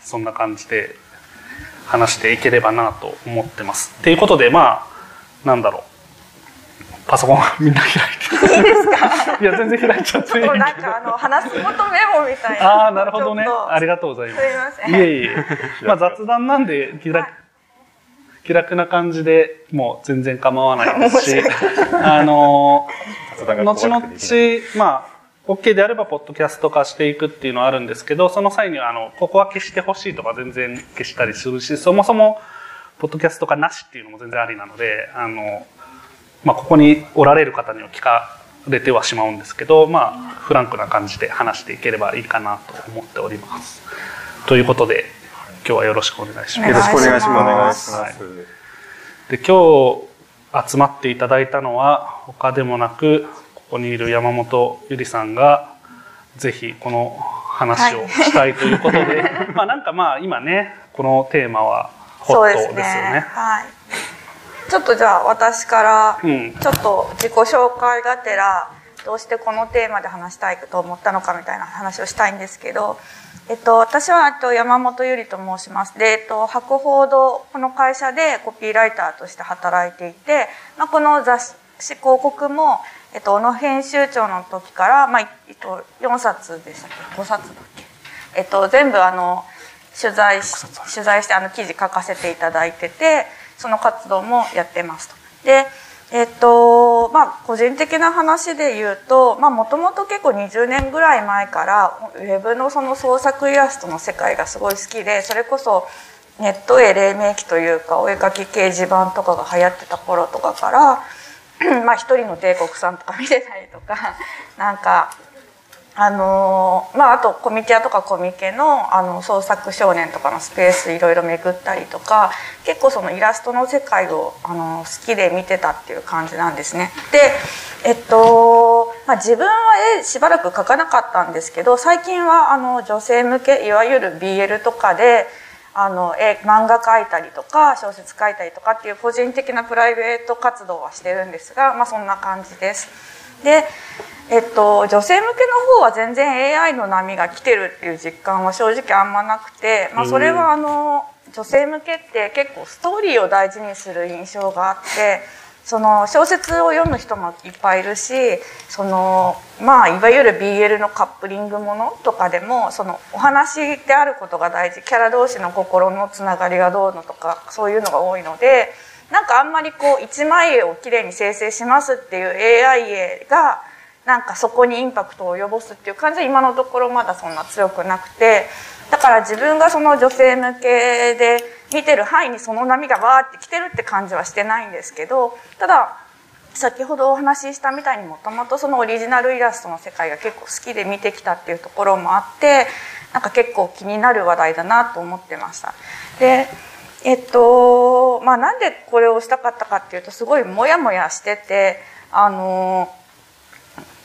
そんな感じで話していければなと思ってます。ということでまあなんだろう。パソコンみんな開いていいですか？いや全然開いちゃっていいなんかあの話すことメモみたいな。ああなるほどね。ありがとうございます。すいません。いえいえ。まあ雑談なんで気楽気楽な感じでもう全然構わないですし。あの後々まあ OK であればポッドキャスト化していくっていうのはあるんですけどその際にはあのここは消してほしいとか全然消したりするしそもそもポッドキャスト化なしっていうのも全然ありなのであの、まあ、ここにおられる方には聞かれてはしまうんですけどまあフランクな感じで話していければいいかなと思っております。ということで今日はよろしくお願いします。よろしくお願いします。お願いします。で今日集まっていただいたのは他でもなくここにいる山本ゆりさんがぜひこの話をしたいということで、まあなんかまあ今ねこのテーマはホットですよね。はい。ちょっとじゃあ私からうんちょっと自己紹介がてらどうしてこのテーマで話したいと思ったのかみたいな話をしたいんですけど、えっと、私はえっと山本ゆりと申します。で、えっと、博報堂、この会社でコピーライターとして働いていて、まあ、この雑誌広告も、えっと、小野編集長の時から、まあ、えっと、4冊でしたっけ ?5 冊だっけ？えっと、全部あの、取材し取材してあの記事書かせていただいててその活動もやってますと。でえっとまあ個人的な話で言うともともと結構20年ぐらい前からウェブのその創作イラストの世界がすごい好きでそれこそネットへ黎明期というかお絵描き掲示板とかが流行ってた頃とかから まあ一人の帝国さんとか見てたりとか なんかあのーまああとコミケとかコミケのあの創作少年とかのスペースいろいろ巡ったりとか結構そのイラストの世界をあの好きで見てたっていう感じなんですね。でえっと、まあ、自分は絵しばらく描かなかったんですけど最近はあの女性向けいわゆる BL とかであの絵漫画描いたりとか小説書いたりとかっていう個人的なプライベート活動はしてるんですが、まあ、そんな感じです。でえっと、女性向けの方は全然 AI の波が来てるっていう実感は正直あんまなくて、まあ、それはあの女性向けって結構ストーリーを大事にする印象があってその小説を読む人もいっぱいいるしその、まあ、いわゆる BL のカップリングものとかでもそのお話であることが大事。キャラ同士の心のつながりがどうのとかそういうのが多いのでなんかあんまりこう一枚絵をきれいに生成しますっていう AI 絵がなんかそこにインパクトを及ぼすっていう感じは今のところまだそんな強くなくてだから自分がその女性向けで見てる範囲にその波がわーって来てるって感じはしてないんですけどただ先ほどお話ししたみたいにもともとそのオリジナルイラストの世界が結構好きで見てきたっていうところもあってなんか結構気になる話題だなと思ってました。でえっとまあなんでこれをしたかったかっていうとすごいモヤモヤしててあの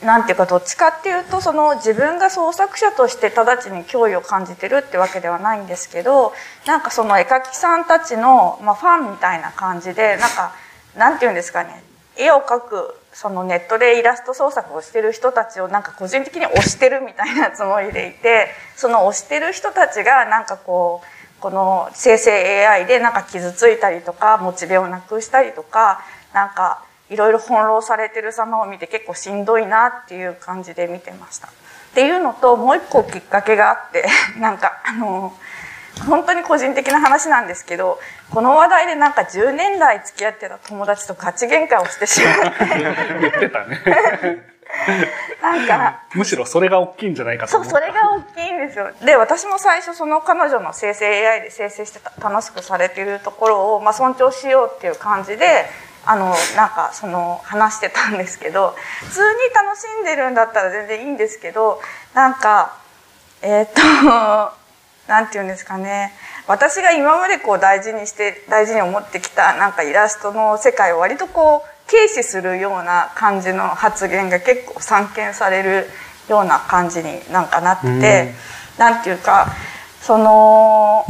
なんていうかどっちかっていうとその自分が創作者として直ちに脅威を感じてるってわけではないんですけどなんかその絵描きさんたちの、まあ、ファンみたいな感じでなんかなんて言うんですかね絵を描くそのネットでイラスト創作をしてる人たちをなんか個人的に推してるみたいなつもりでいてその推してる人たちがなんかこうこの生成 AI でなんか傷ついたりとかモチベをなくしたりとかなんかいろいろ翻弄されてる様を見て結構しんどいなっていう感じで見てました。っていうのともう一個きっかけがあって なんかあの本当に個人的な話なんですけどこの話題でなんか10年来付き合ってた友達とガチ喧嘩をしてしまって言ってたね。なんかむしろそれが大きいんじゃないかとそう。それが大きいんですよで私も最初その彼女の生成 AI で生成してた楽しくされてるところを、まあ、尊重しようっていう感じであのなんかその話してたんですけど 普通に楽しんでるんだったら全然いいんですけどなんかえっ、と なんて言うんですかね。私が今までこう大事にして大事に思ってきたなんかイラストの世界を割とこう軽視するような感じの発言が結構散見されるような感じになんかなってなんていうかその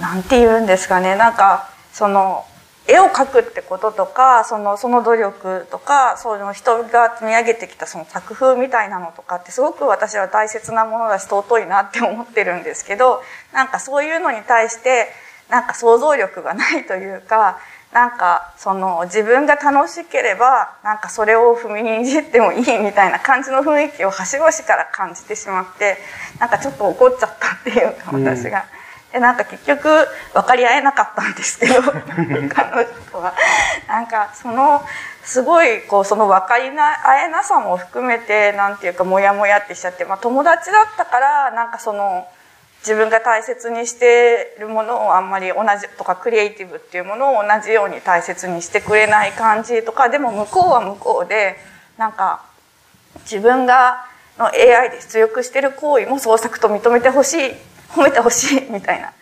なんて言うんですかね。なんかその絵を描くってこととかそのその努力とかその人が積み上げてきたその作風みたいなのとかってすごく私は大切なものだし尊いなって思ってるんですけどなんかそういうのに対してなんか想像力がないというかなんかその自分が楽しければなんかそれを踏みにじってもいいみたいな感じの雰囲気を端々から感じてしまってなんかちょっと怒っちゃったっていうか私が。うんでなんか結局分かり合えなかったんですけど 彼女とは。なんかそのすごいこうその分かり合えなさも含めてなんていうかモヤモヤってしちゃって、まあ、友達だったからなんかその自分が大切にしてるものをあんまり同じとかクリエイティブっていうものを同じように大切にしてくれない感じとかでも向こうは向こうでなんか自分がの AI で出力してる行為も創作と認めてほしい褒めてほしいみたいな。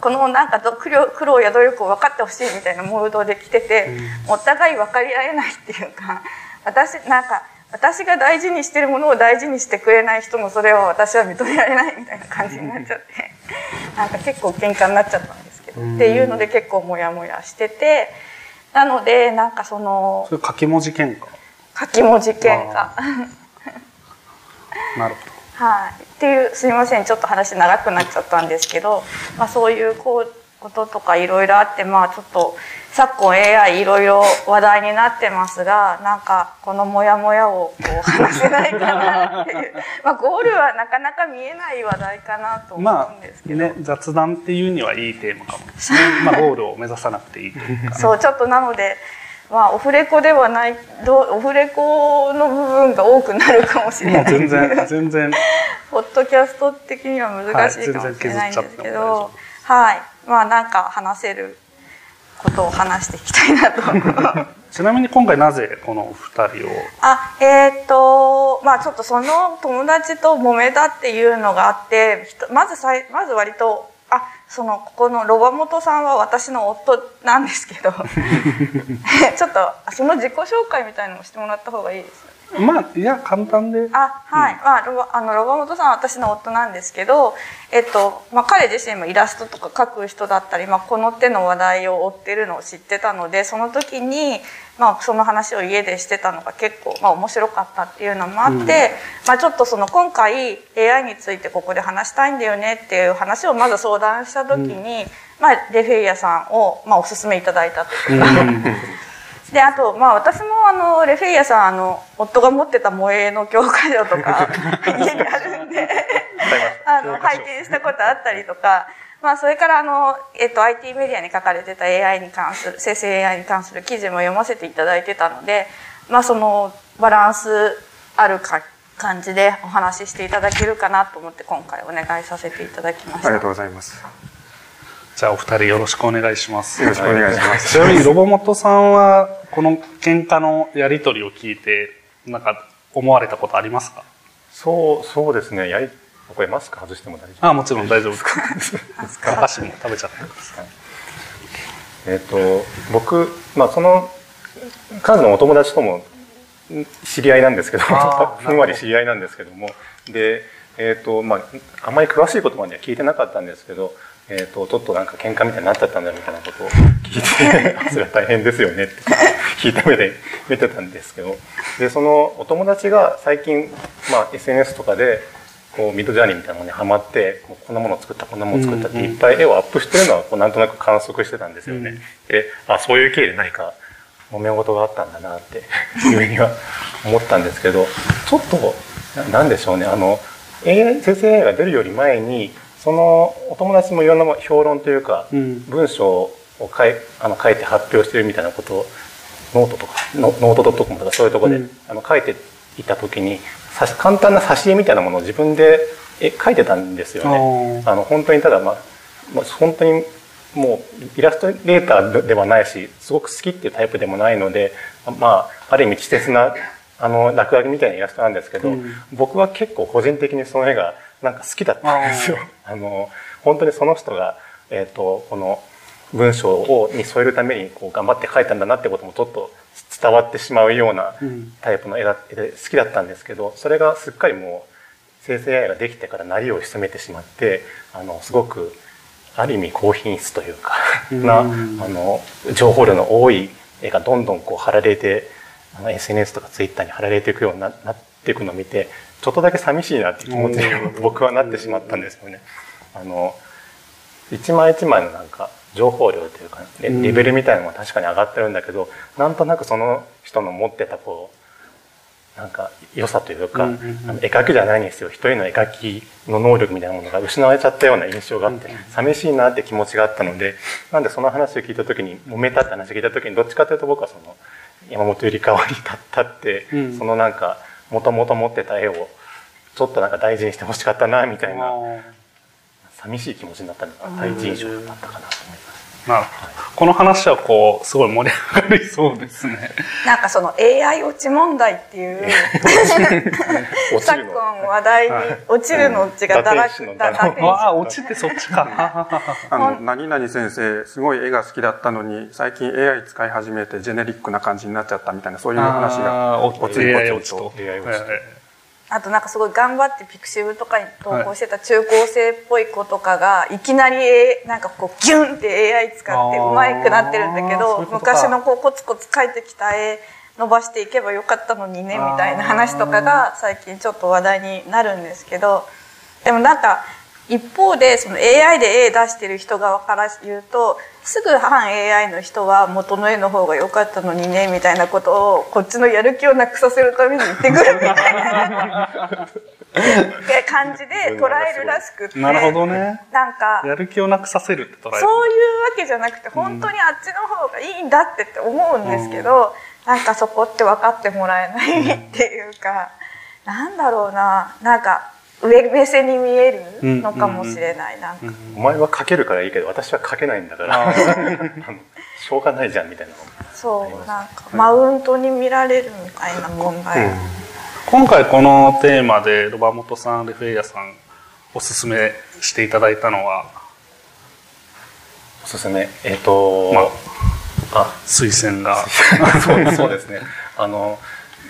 このなんか苦労苦労や努力を分かってほしいみたいなモードで来てて、うん、お互い分かり合えないっていうか私なんか私が大事にしてるものを大事にしてくれない人もそれを私は認められないみたいな感じになっちゃってなんか結構喧嘩になっちゃったんですけど、うん、っていうので結構モヤモヤしててなのでなんかそのそれ書き文字喧嘩？書き文字喧嘩。なるほどはい、っていうすいません。ちょっと話長くなっちゃったんですけど、まあ、そういうこうこととかいろいろあってまあちょっと昨今 AI いろいろ話題になってますがなんかこのモヤモヤをこう話せないかなっていう。まあゴールはなかなか見えない話題かなと思うんですけど、まあね、雑談っていうにはいいテーマかも。ですね、まあ、ゴールを目指さなくていいというか。そうちょっとなのでまあ、オフレコではないどオフレコの部分が多くなるかもしれない。全然全然。ポッドキャスト的には難しいかもしれないんですけど、はい、まあなんか話せることを話していきたいなと。ちなみに今回なぜこの二人を？あえっ、ー、とまあちょっとその友達と揉めたっていうのがあってまずさいまず割とあそのここのロバモトさんは私の夫なんですけど。ちょっとその自己紹介みたいのもしてもらった方がいいですまあいや簡単で。あはい、うん、まあロバあのロバモトさんは私の夫なんですけど、えっとまあ、彼自身もイラストとか描く人だったり、まあ、この手の話題を追ってるのを知ってたのでその時に、まあ、その話を家でしてたのが結構、まあ、面白かったっていうのもあって、うん、まあ、ちょっとその今回 AI についてここで話したいんだよねっていう話をまず相談した時に、うん、まあ、レフェイヤさんを、まあ、おすすめいただいたというか。であと、まあ、私もあのレフェイヤさんあの夫が持ってた萌えの教科書とか 家にあるんで あの拝見したことあったりとか、まあ、それからあの、えっと、IT メディアに書かれてた AI に関する生成 AI に関する記事も読ませていただいてたので、まあ、そのバランスあるか感じでお話ししていただけるかなと思って今回お願いさせていただきました。ありがとうございます。じゃあお二人よろしくお願いします。よろしくお願いします。ちなみにロボモトさんはこの喧嘩のやり取りを聞いてなんか思われたことありますか？そうそうですねやりこれマスク外しても大丈夫？あもちろん。大丈夫ですか？お菓子も食べちゃってください。えっ、と僕まあその彼女のお友達とも知り合いなんですけどふんわり知り合いなんですけども。でえっ、ー、とまああんまり詳しいことまでは聞いてなかったんですけどえーと、ちょっとなんか喧嘩みたいになっちゃったんだみたいなことを聞いて それは大変ですよねって聞いた上で見てたんですけど。でそのお友達が最近、まあ、SNS とかでこうミッドジャーニーみたいなのにハマってこんなものを作ったこんなものを作ったっていっぱい絵をアップしてるのはこうなんとなく観測してたんですよね。うん、であそういう経緯で何か揉め事があったんだなっていうふうには思ったんですけどちょっとなんでしょうね。あの AI 生成 AI が出るより前にそのお友達もいろんな評論というか、うん、文章を書いあの書いて発表してるみたいなことをノートとか note.comとかそういうところで、うん、あの書いていた時に簡単な挿絵みたいなものを自分で絵描いてたんですよね。あの本当にただ、まあ、まあ、本当にもうイラストレーターではないしすごく好きっていうタイプでもないので、まあ、ある意味稚拙なあの落書きみたいなイラストなんですけど、うん、僕は結構個人的にその絵がなんか好きだったんですよ。あ の本当にその人が、えーと、この文章をに添えるためにこう頑張って書いたんだなってこともちょっと伝わってしまうようなタイプの絵だ絵で好きだったんですけどそれがすっかりもう生成 AI ができてからなりを潜めてしまってあのすごくある意味高品質というかな、あの情報量の多い絵がどんどんこう貼られてあの SNS とか Twitter に貼られていくようにななっていくのを見てちょっとだけ寂しいなっていう気持ちに僕はなってしまったんですよね。あの一枚一枚のなんか情報量というかレレベルみたいなのも確かに上がってるんだけど、なんとなくその人の持ってたこうなんか良さというか、絵描きじゃないにですよ一人の絵描きの能力みたいなものが失われちゃったような印象があって、寂しいなって気持ちがあったのでなんでその話を聞いた時に揉めたって話を聞いた時にどっちかというと僕はその山本ゆりかわに立ったって、そのなんかもともと持ってた絵をちょっとなんか大事にしてほしかったなみたいな寂しい気持ちになったのが第一印象だったかなと思います。なるほど。この話はこう、すごい盛り上がりそうですね。なんかその AI 落ち問題っていう、昨今話題に落ちるのうちがだらく、だらああ、落ちてそっちか。あの、何々先生、すごい絵が好きだったのに、最近 AI 使い始めてジェネリックな感じになっちゃったみたいな、そういう話が、落ちて、AI 落ちと。あとなんかすごい頑張ってピクシブとかに投稿してた中高生っぽい子とかがいきなりなんかこうギュンって AI 使ってうまくなってるんだけど昔のこうコツコツ描いてきた絵伸ばしていけばよかったのにねみたいな話とかが最近ちょっと話題になるんですけどでもなんか一方でその AI で絵出してる人側から言うとすぐ反 AI の人は元の絵の方が良かったのにねみたいなことをこっちのやる気をなくさせるために言ってくるみたいな 感じで捉えるらしくてなるほどね。なんかやる気をなくさせるって捉える。そういうわけじゃなくて本当にあっちの方がいいんだってって思うんですけど、うん、なんかそこって分かってもらえないっていうか、うん、なんだろうな。なんか上目線に見えるのかもしれない、なんか、お前は書けるからいいけど私は書けないんだから。しょうがないじゃんみたいなそうなんかマウントに見られるみたいな問題、うん、今回このテーマでロバモトさんレフェイヤさんおすすめしていただいたのは？おすすめ。えっ、ー、と、まあ、推薦が。そうそうですね。あの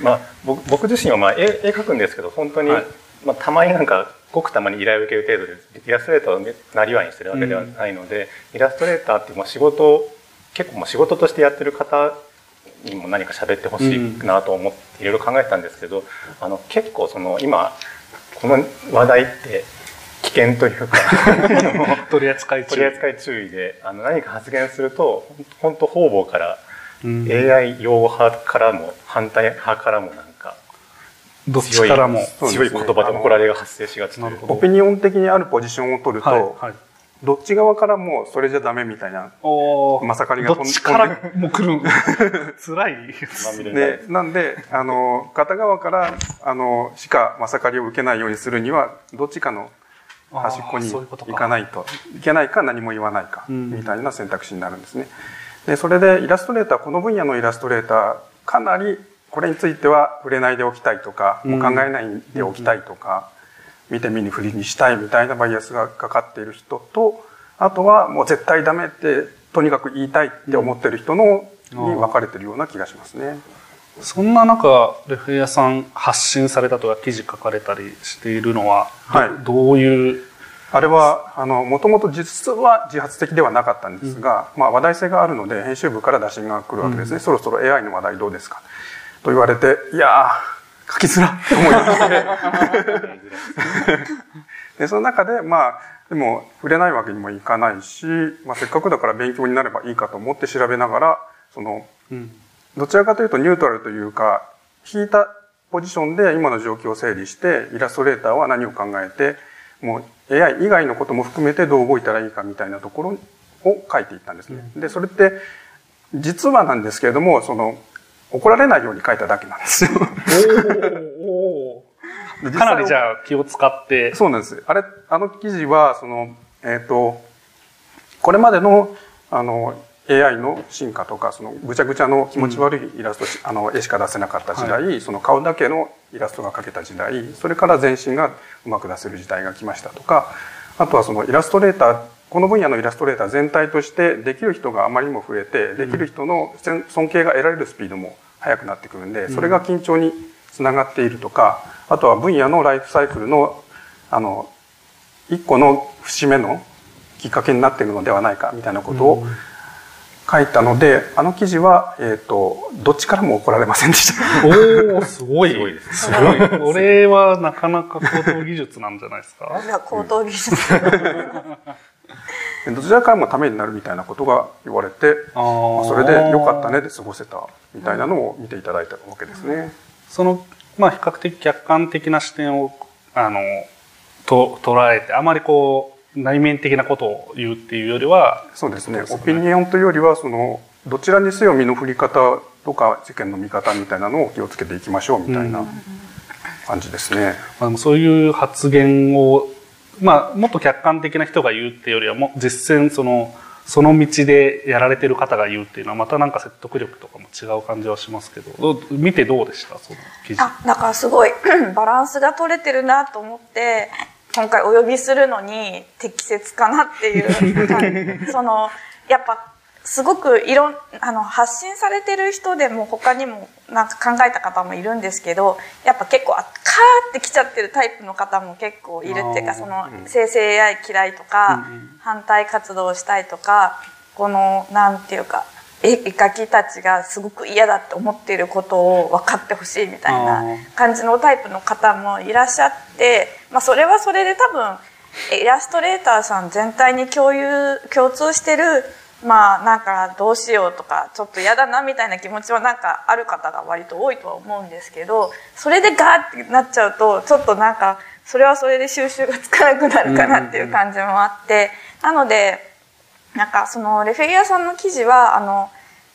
まあ僕自身はまあ絵絵描くんですけど本当に、はいまあ、たまになんかごくたまに依頼を受ける程度でイラストレーターをなりわいにしてるわけではないので、うん、イラストレーターっていうまあ仕事結構まあ仕事としてやってる方にも何か喋ってほしいなと思っていろいろ考えてたんですけど、あの結構その今この話題って危険というか 取り扱い注意。取り扱い注意であの何か発言すると本当方々から AI 擁護派からも反対派からもなんどっちからも。強い言葉で怒られが発生しがちなオピニオン的にあるポジションを取ると、はいはい、どっち側からもそれじゃダメみたいなまさかりが飛んで。どっちからも来る 辛い。でなんであの片側からあのしかまさかりを受けないようにするにはどっちかの端っこに行かないと。いけないか何も言わないかみたいな選択肢になるんですね。でそれでイラストレーターこの分野のイラストレーターかなりこれについては触れないでおきたいとか、もう考えないでおきたいとか、見て見ぬふりにしたいみたいなバイアスがかかっている人と、あとはもう絶対ダメってとにかく言いたいって思ってる人のに分かれてるような気がしますね。そんな中、レフェアさん発信されたとか記事書かれたりしているのは、はい、どういう？あれは、あの、もともと実は自発的ではなかったんですが、うん、まあ話題性があるので編集部から打診が来るわけですね。うん、そろそろ AI の話題どうですか？と言われて、いやー、書きづらって思いまして。で、その中で、まあ、でも、触れないわけにもいかないし、まあ、せっかくだから勉強になればいいかと思って調べながら、その、うん、どちらかというとニュートラルというか、引いたポジションで今の状況を整理して、イラストレーターは何を考えて、もう AI 以外のことも含めてどう動いたらいいかみたいなところを書いていったんですね。で、それって、実はなんですけれども、その、怒られないように書いただけなんですよ。かなりじゃあ気を使って。そうなんです。あれ、あの記事は、その、えっ、ー、と、これまでの、あの、AI の進化とか、そのぐちゃぐちゃの気持ち悪いイラスト、うん、あの、絵しか出せなかった時代、はい、その顔だけのイラストが描けた時代、それから全身がうまく出せる時代が来ましたとか、あとはそのイラストレーターこの分野のイラストレーター全体としてできる人があまりにも増えてできる人の尊敬が得られるスピードも速くなってくるんでそれが緊張につながっているとかあとは分野のライフサイクルのあの一個の節目のきっかけになっているのではないかみたいなことを書いたので、あの記事は、えっ、と、どっちからも怒られませんでした。おおすごい。すごいです。すごい。これはなかなか高等技術なんじゃないですか？いや、高等技術。どちらからもためになるみたいなことが言われて、まあ、それで良かったねで過ごせたみたいなのを見ていただいたわけですね。その、まあ、比較的客観的な視点を、あの、と捉えて、あまりこう、内面的なことを言うっていうよりはそうですね、ね、オピニオンというよりはそのどちらにせよ身の振り方とか事件の見方みたいなのを気をつけていきましょうみたいな感じですね。うん、そういう発言を、まあ、もっと客観的な人が言うっていうよりはも実践そのその道でやられてる方が言うっていうのはまたなんか説得力とかも違う感じはしますけど。見てどうでした？その記事。あだからすごい バランスが取れてるなと思って今回お呼びするのに適切かなっていうそのやっぱすごくいろんあの発信されてる人でも他にもなんか考えた方もいるんですけどやっぱ結構カーってきちゃってるタイプの方も結構いるっていうかその生成 AI 嫌いとか、反対活動をしたいとかこのなんていうか絵描きたちがすごく嫌だって思っていることを分かってほしいみたいな感じのタイプの方もいらっしゃって、まあ、それはそれで多分イラストレーターさん全体に共有共通してるまあなんかどうしようとかちょっと嫌だなみたいな気持ちはなんかある方が割と多いとは思うんですけどそれでガーってなっちゃうとちょっとなんかそれはそれで収集がつかなくなるかなっていう感じもあってなのでなんかそのレフェリアさんの記事はあの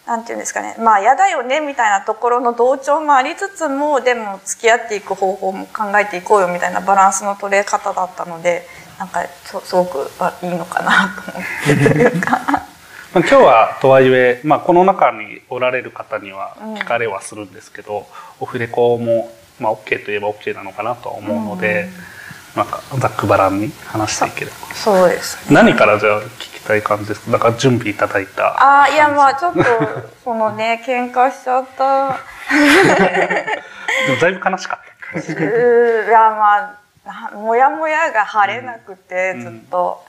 なんていうんですかねまあ嫌だよねみたいなところの同調もありつつもでも付き合っていく方法も考えていこうよみたいなバランスの取れ方だったのでなんかすごくいいのかなと思ってというか。今日はとはいえ、まあ、この中におられる方には聞かれはするんですけど、うん、オフレコも、まあ、OK といえば OK なのかなとは思うので、うん、なんかざっくばらんに話していければ。そうです、ね、何からじゃあ聞たい感じですだから準備いただいたああいやまあちょっとそのね 喧嘩しちゃった。でもだいぶ悲しかった。いやまあもやもやが晴れなくて、ずっと、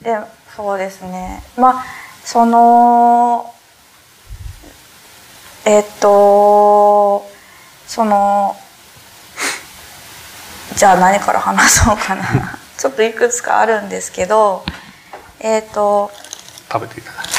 うん、でそうですね。まあそのえっとそのじゃあ何から話そうかな。ちょっといくつかあるんですけどえっ、ー、と食べていただいて。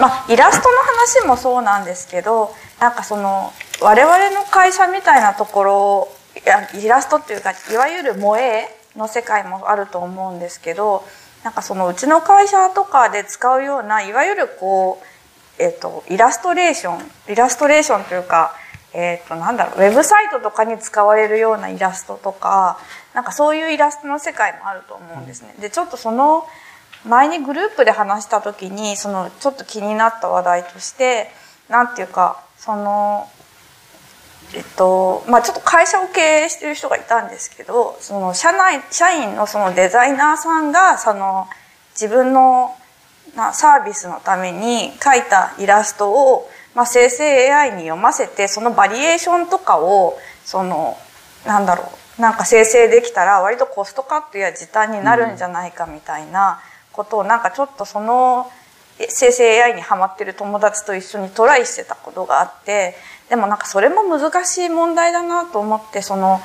まあイラストの話もそうなんですけどなんかその我々の会社みたいなところやイラストっていうかいわゆる萌えの世界もあると思うんですけどなんかそのうちの会社とかで使うようないわゆるこう、えーと、イラストレーションイラストレーションというか、えーと、なんだろうウェブサイトとかに使われるようなイラストとかなんかそういうイラストの世界もあると思うんですね。でちょっとその前にグループで話した時にそのちょっと気になった話題として何て言うかそのえっとまあちょっと会社を経営してる人がいたんですけどその社内社員のそのデザイナーさんがその自分のなサービスのために描いたイラストを、まあ、生成 AI に読ませてそのバリエーションとかをそのなんだろうなんか生成できたら割とコストカットや時短になるんじゃないかみたいな、ことをなんかちょっとその生成 AI にハマってる友達と一緒にトライしてたことがあってでもなんかそれも難しい問題だなと思ってその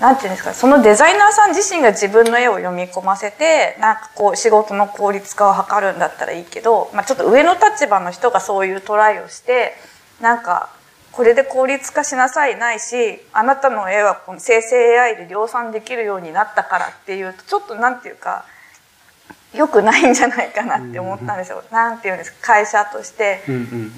なんていうんですかそのデザイナーさん自身が自分の絵を読み込ませてなんかこう仕事の効率化を図るんだったらいいけど、まあ、ちょっと上の立場の人がそういうトライをしてなんかこれで効率化しなさいないしあなたの絵はこの生成 AI で量産できるようになったからっていうとちょっとなんていうか良くないんじゃないかなって思ったんですよ。うん、なんていうんですか会社として、うんうん、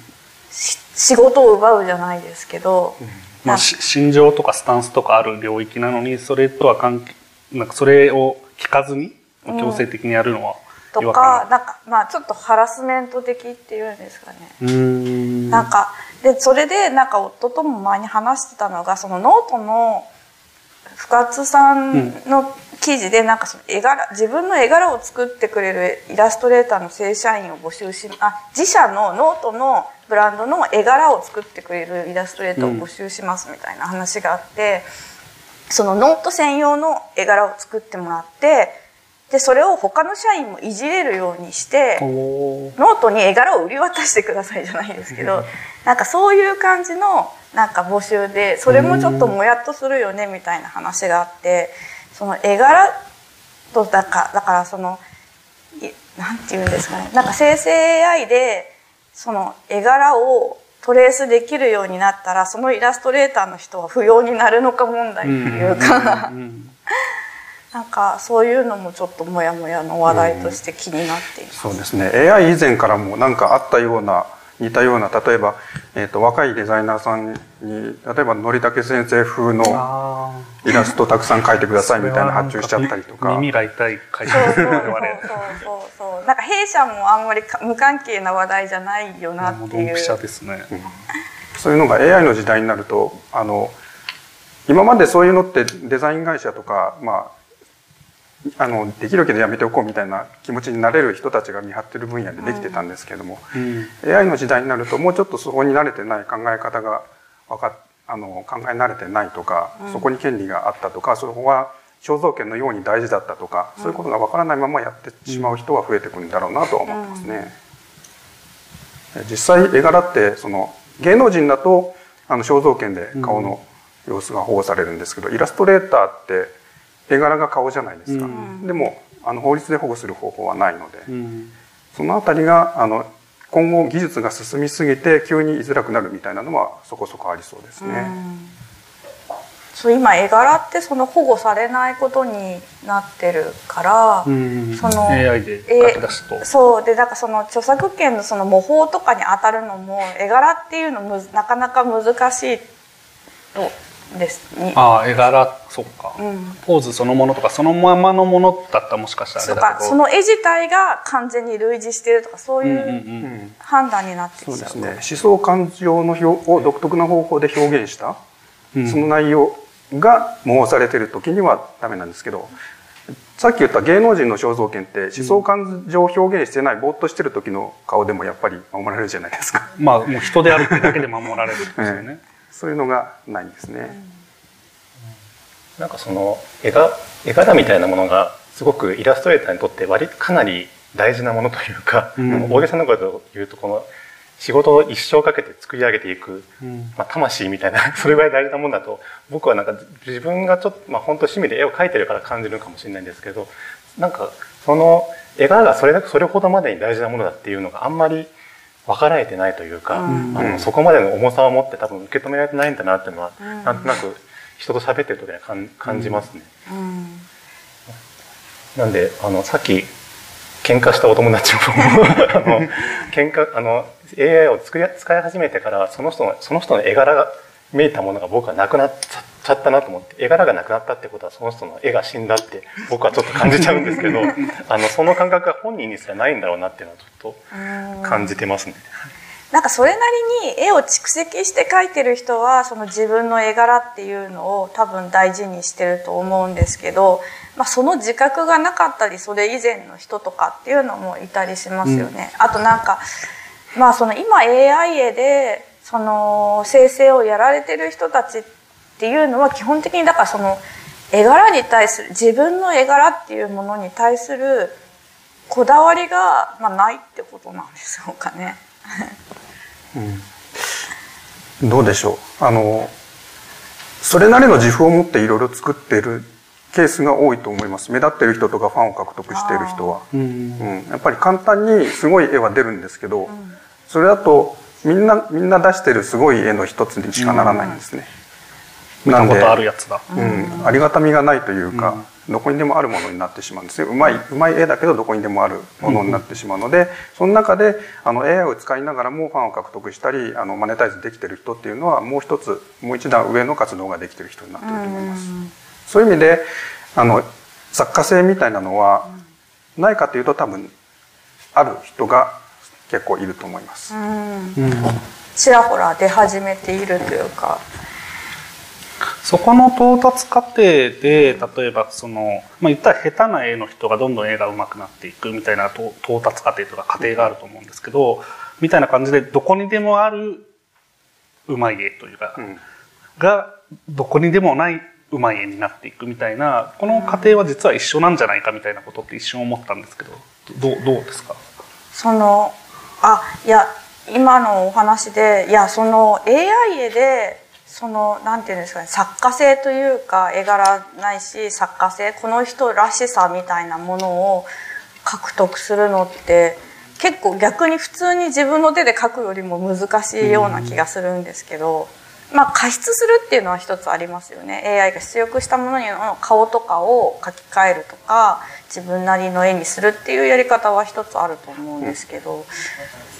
仕事を奪うじゃないですけど、うん、まあ心情とかスタンスとかある領域なのにそれとは関係なんかそれを聞かずに強制的にやるのは、とかなんかまあちょっとハラスメント的っていうんですかね。ん。なんかでそれでなんか夫とも前に話してたのがそのノートの深津さんの記事でなんかその絵柄自分の絵柄を作ってくれるイラストレーターの正社員を募集しあ自社のノートのブランドの絵柄を作ってくれるイラストレーターを募集しますみたいな話があって、そのノート専用の絵柄を作ってもらってでそれを他の社員もいじれるようにしてノートに絵柄を売り渡してくださいじゃないですけど なんかそういう感じのなんか募集でそれもちょっともやっとするよねみたいな話があってその絵柄とだかだからそのいなんて言うんですかね。なんか生成 AI でその絵柄をトレースできるようになったらそのイラストレーターの人は不要になるのか問題っていうかうんうんなんかそういうのもちょっとモヤモヤの話題として気になっています。そうですね。AI 以前からもなんかあったような似たような例えば、えー、と若いデザイナーさんに例えばのりたけ先生風のあイラストたくさん描いてくーださいみたいな発注しちゃったりとか。耳が痛い会社そうそうそうそう。我々そうそうなんか弊社もあんまりか無関係な話題じゃないよなっていう。ドですね。そういうのが AI の時代になるとあの今までそういうのってデザイン会社とか、まあ、あのできるけどやめておこうみたいな気持ちになれる人たちが見張ってる分野でできてたんですけども、うん。AI の時代になるともうちょっとそこに慣れてない考え方がわかあの考え慣れてないとか、そこに権利があったとかそこは肖像権のように大事だったとか、そういうことがわからないままやってしまう人は増えてくるんだろうなとは思ってますね。実際絵柄ってその芸能人だとあの肖像権で顔の様子が保護されるんですけど、イラストレーターって絵柄が顔じゃないですか、うん。でもあの法律で保護する方法はないので、うん。そのあたりがあの今後技術が進みすぎて急に居づらくなるみたいなのはそこそこありそうですね。そう今絵柄ってその保護されないことになってるから、うん。その AI で書き出すと。そうでだからその著作権のその模倣とかに当たるのも絵柄っていうのむずなかなか難しいとですね。ああ、絵柄、そっか、うんポーズそのものとか、そのままのものだったらもしかしたらあそうれだけど。かその絵自体が完全に類似してるとかそういうんうんう。うんうん判断になってきちゃう。そうですね。思想感情の表を独特な方法で表現した、うんその内容が模倣されてる時にはダメなんですけど、さっき言った芸能人の肖像権って思想感情を表現してないぼーっとしてる時の顔でもやっぱり守られるじゃないですか。まあ、もう人であるってだけで守られるんですよね。そういうのがないんですね。なんかその絵が絵柄みたいなものがすごくイラストレーターにとって割とかなり大事なものというか、うん。大げさなことを言うとこの仕事を一生かけて作り上げていく、うん。まあ、魂みたいな それぐらい大事なものだと僕はなんか自分がちょっと、まあ、本当趣味で絵を描いてるから感じるかもしれないんですけどなんかその絵柄がそれそれほどまでに大事なものだっていうのがあんまり分かられてないというか、うん。あのそこまでの重さを持って多分受け止められてないんだなっていうのは、うん。なんとなく人と喋ってる時には感感じますね。うん。なんであのさっき喧嘩したお友達も あの喧嘩あの AI を作り使い始めてからその人のその人の絵柄が見えたものが僕はなくなっちゃったなと思って絵柄がなくなったってことはその人の絵が死んだって僕はちょっと感じちゃうんですけど あのその感覚が本人にすらないんだろうなっていうのはちょっうんと感じてますね。なんかそれなりに絵を蓄積して描いてる人はその自分の絵柄っていうのを多分大事にしてると思うんですけど、まあ、その自覚がなかったりそれ以前の人とかっていうのもいたりしますよね。あとなんかまあその今 AI 絵でその生成をやられてる人たちっていうのは基本的にだからその絵柄に対する自分の絵柄っていうものに対するこだわりが、まあ、ないってことなんでしょうかね。どうでしょう。あの、それなりの自負を持っていろいろ作っているケースが多いと思います。目立ってる人とかファンを獲得している人は。うんうん、やっぱり簡単にすごい絵は出るんですけど、それだとみんなみんな出してるすごい絵の一つにしかならないんですね。見たことあるやつだ。うん、ありがたみがないというか、どこにでもあるものになってしまうんですねうまいうまい絵だけどどこにでもあるものになってしまうので、その中であの AI を使いながらもファンを獲得したりあのマネタイズできてる人っていうのはもう一つもう一段上の活動ができてる人になってると思います。そういう意味であの作家性みたいなのはないかというと多分ある人が結構いると思います。うんうんちらほら出始めているというか。そこの到達過程で例えばその、まあ、言ったら下手な絵の人がどんどん絵が上手くなっていくみたいなと到達過程とか過程があると思うんですけどみたいな感じでどこにでもある上手い絵というか、うんがどこにでもないうまい絵になっていくみたいなこの過程は実は一緒なんじゃないかみたいなことって一瞬思ったんですけどどうどうですか？そのあいや今のお話でいやその AI 絵でそのなんていうんですかね作家性というか絵柄ないし作家性この人らしさみたいなものを獲得するのって結構逆に普通に自分の手で描くよりも難しいような気がするんですけど、まあ加筆するっていうのは一つありますよね。AI が出力したものにの顔とかを書き換えるとか自分なりの絵にするっていうやり方は一つあると思うんですけど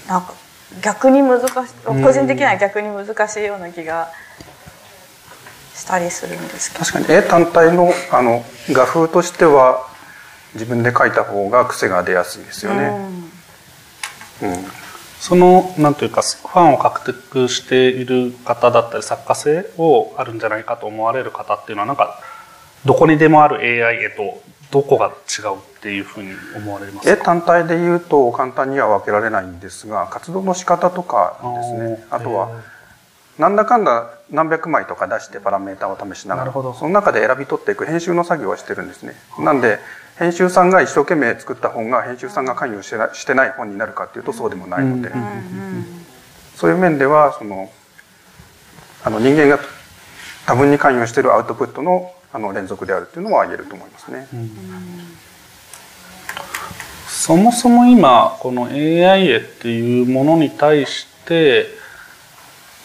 なんか逆に難しい個人的には逆に難しいような気がしたりするんですけど。確かに絵単体のあの画風としては自分で描いた方が癖が出やすいですよね。うん、そのなんというかファンを獲得している方だったり作家性をあるんじゃないかと思われる方っていうのはなんかどこにでもある AI 絵とどこが違うっていうふうに思われます絵単体で言うと簡単には分けられないんですが活動の仕方とかですね。あとはなんだかんだ何百枚とか出してパラメータを試しながらその中で選び取っていく編集の作業をしてるんですね。なんで編集さんが一生懸命作った本が編集さんが関与してなしてない本になるかっていうとそうでもないので、そういう面ではそのあの人間が多分に関与しているアウトプットのあの連続であるっていうのは言えると思いますね。そもそも今この AI 絵っていうものに対して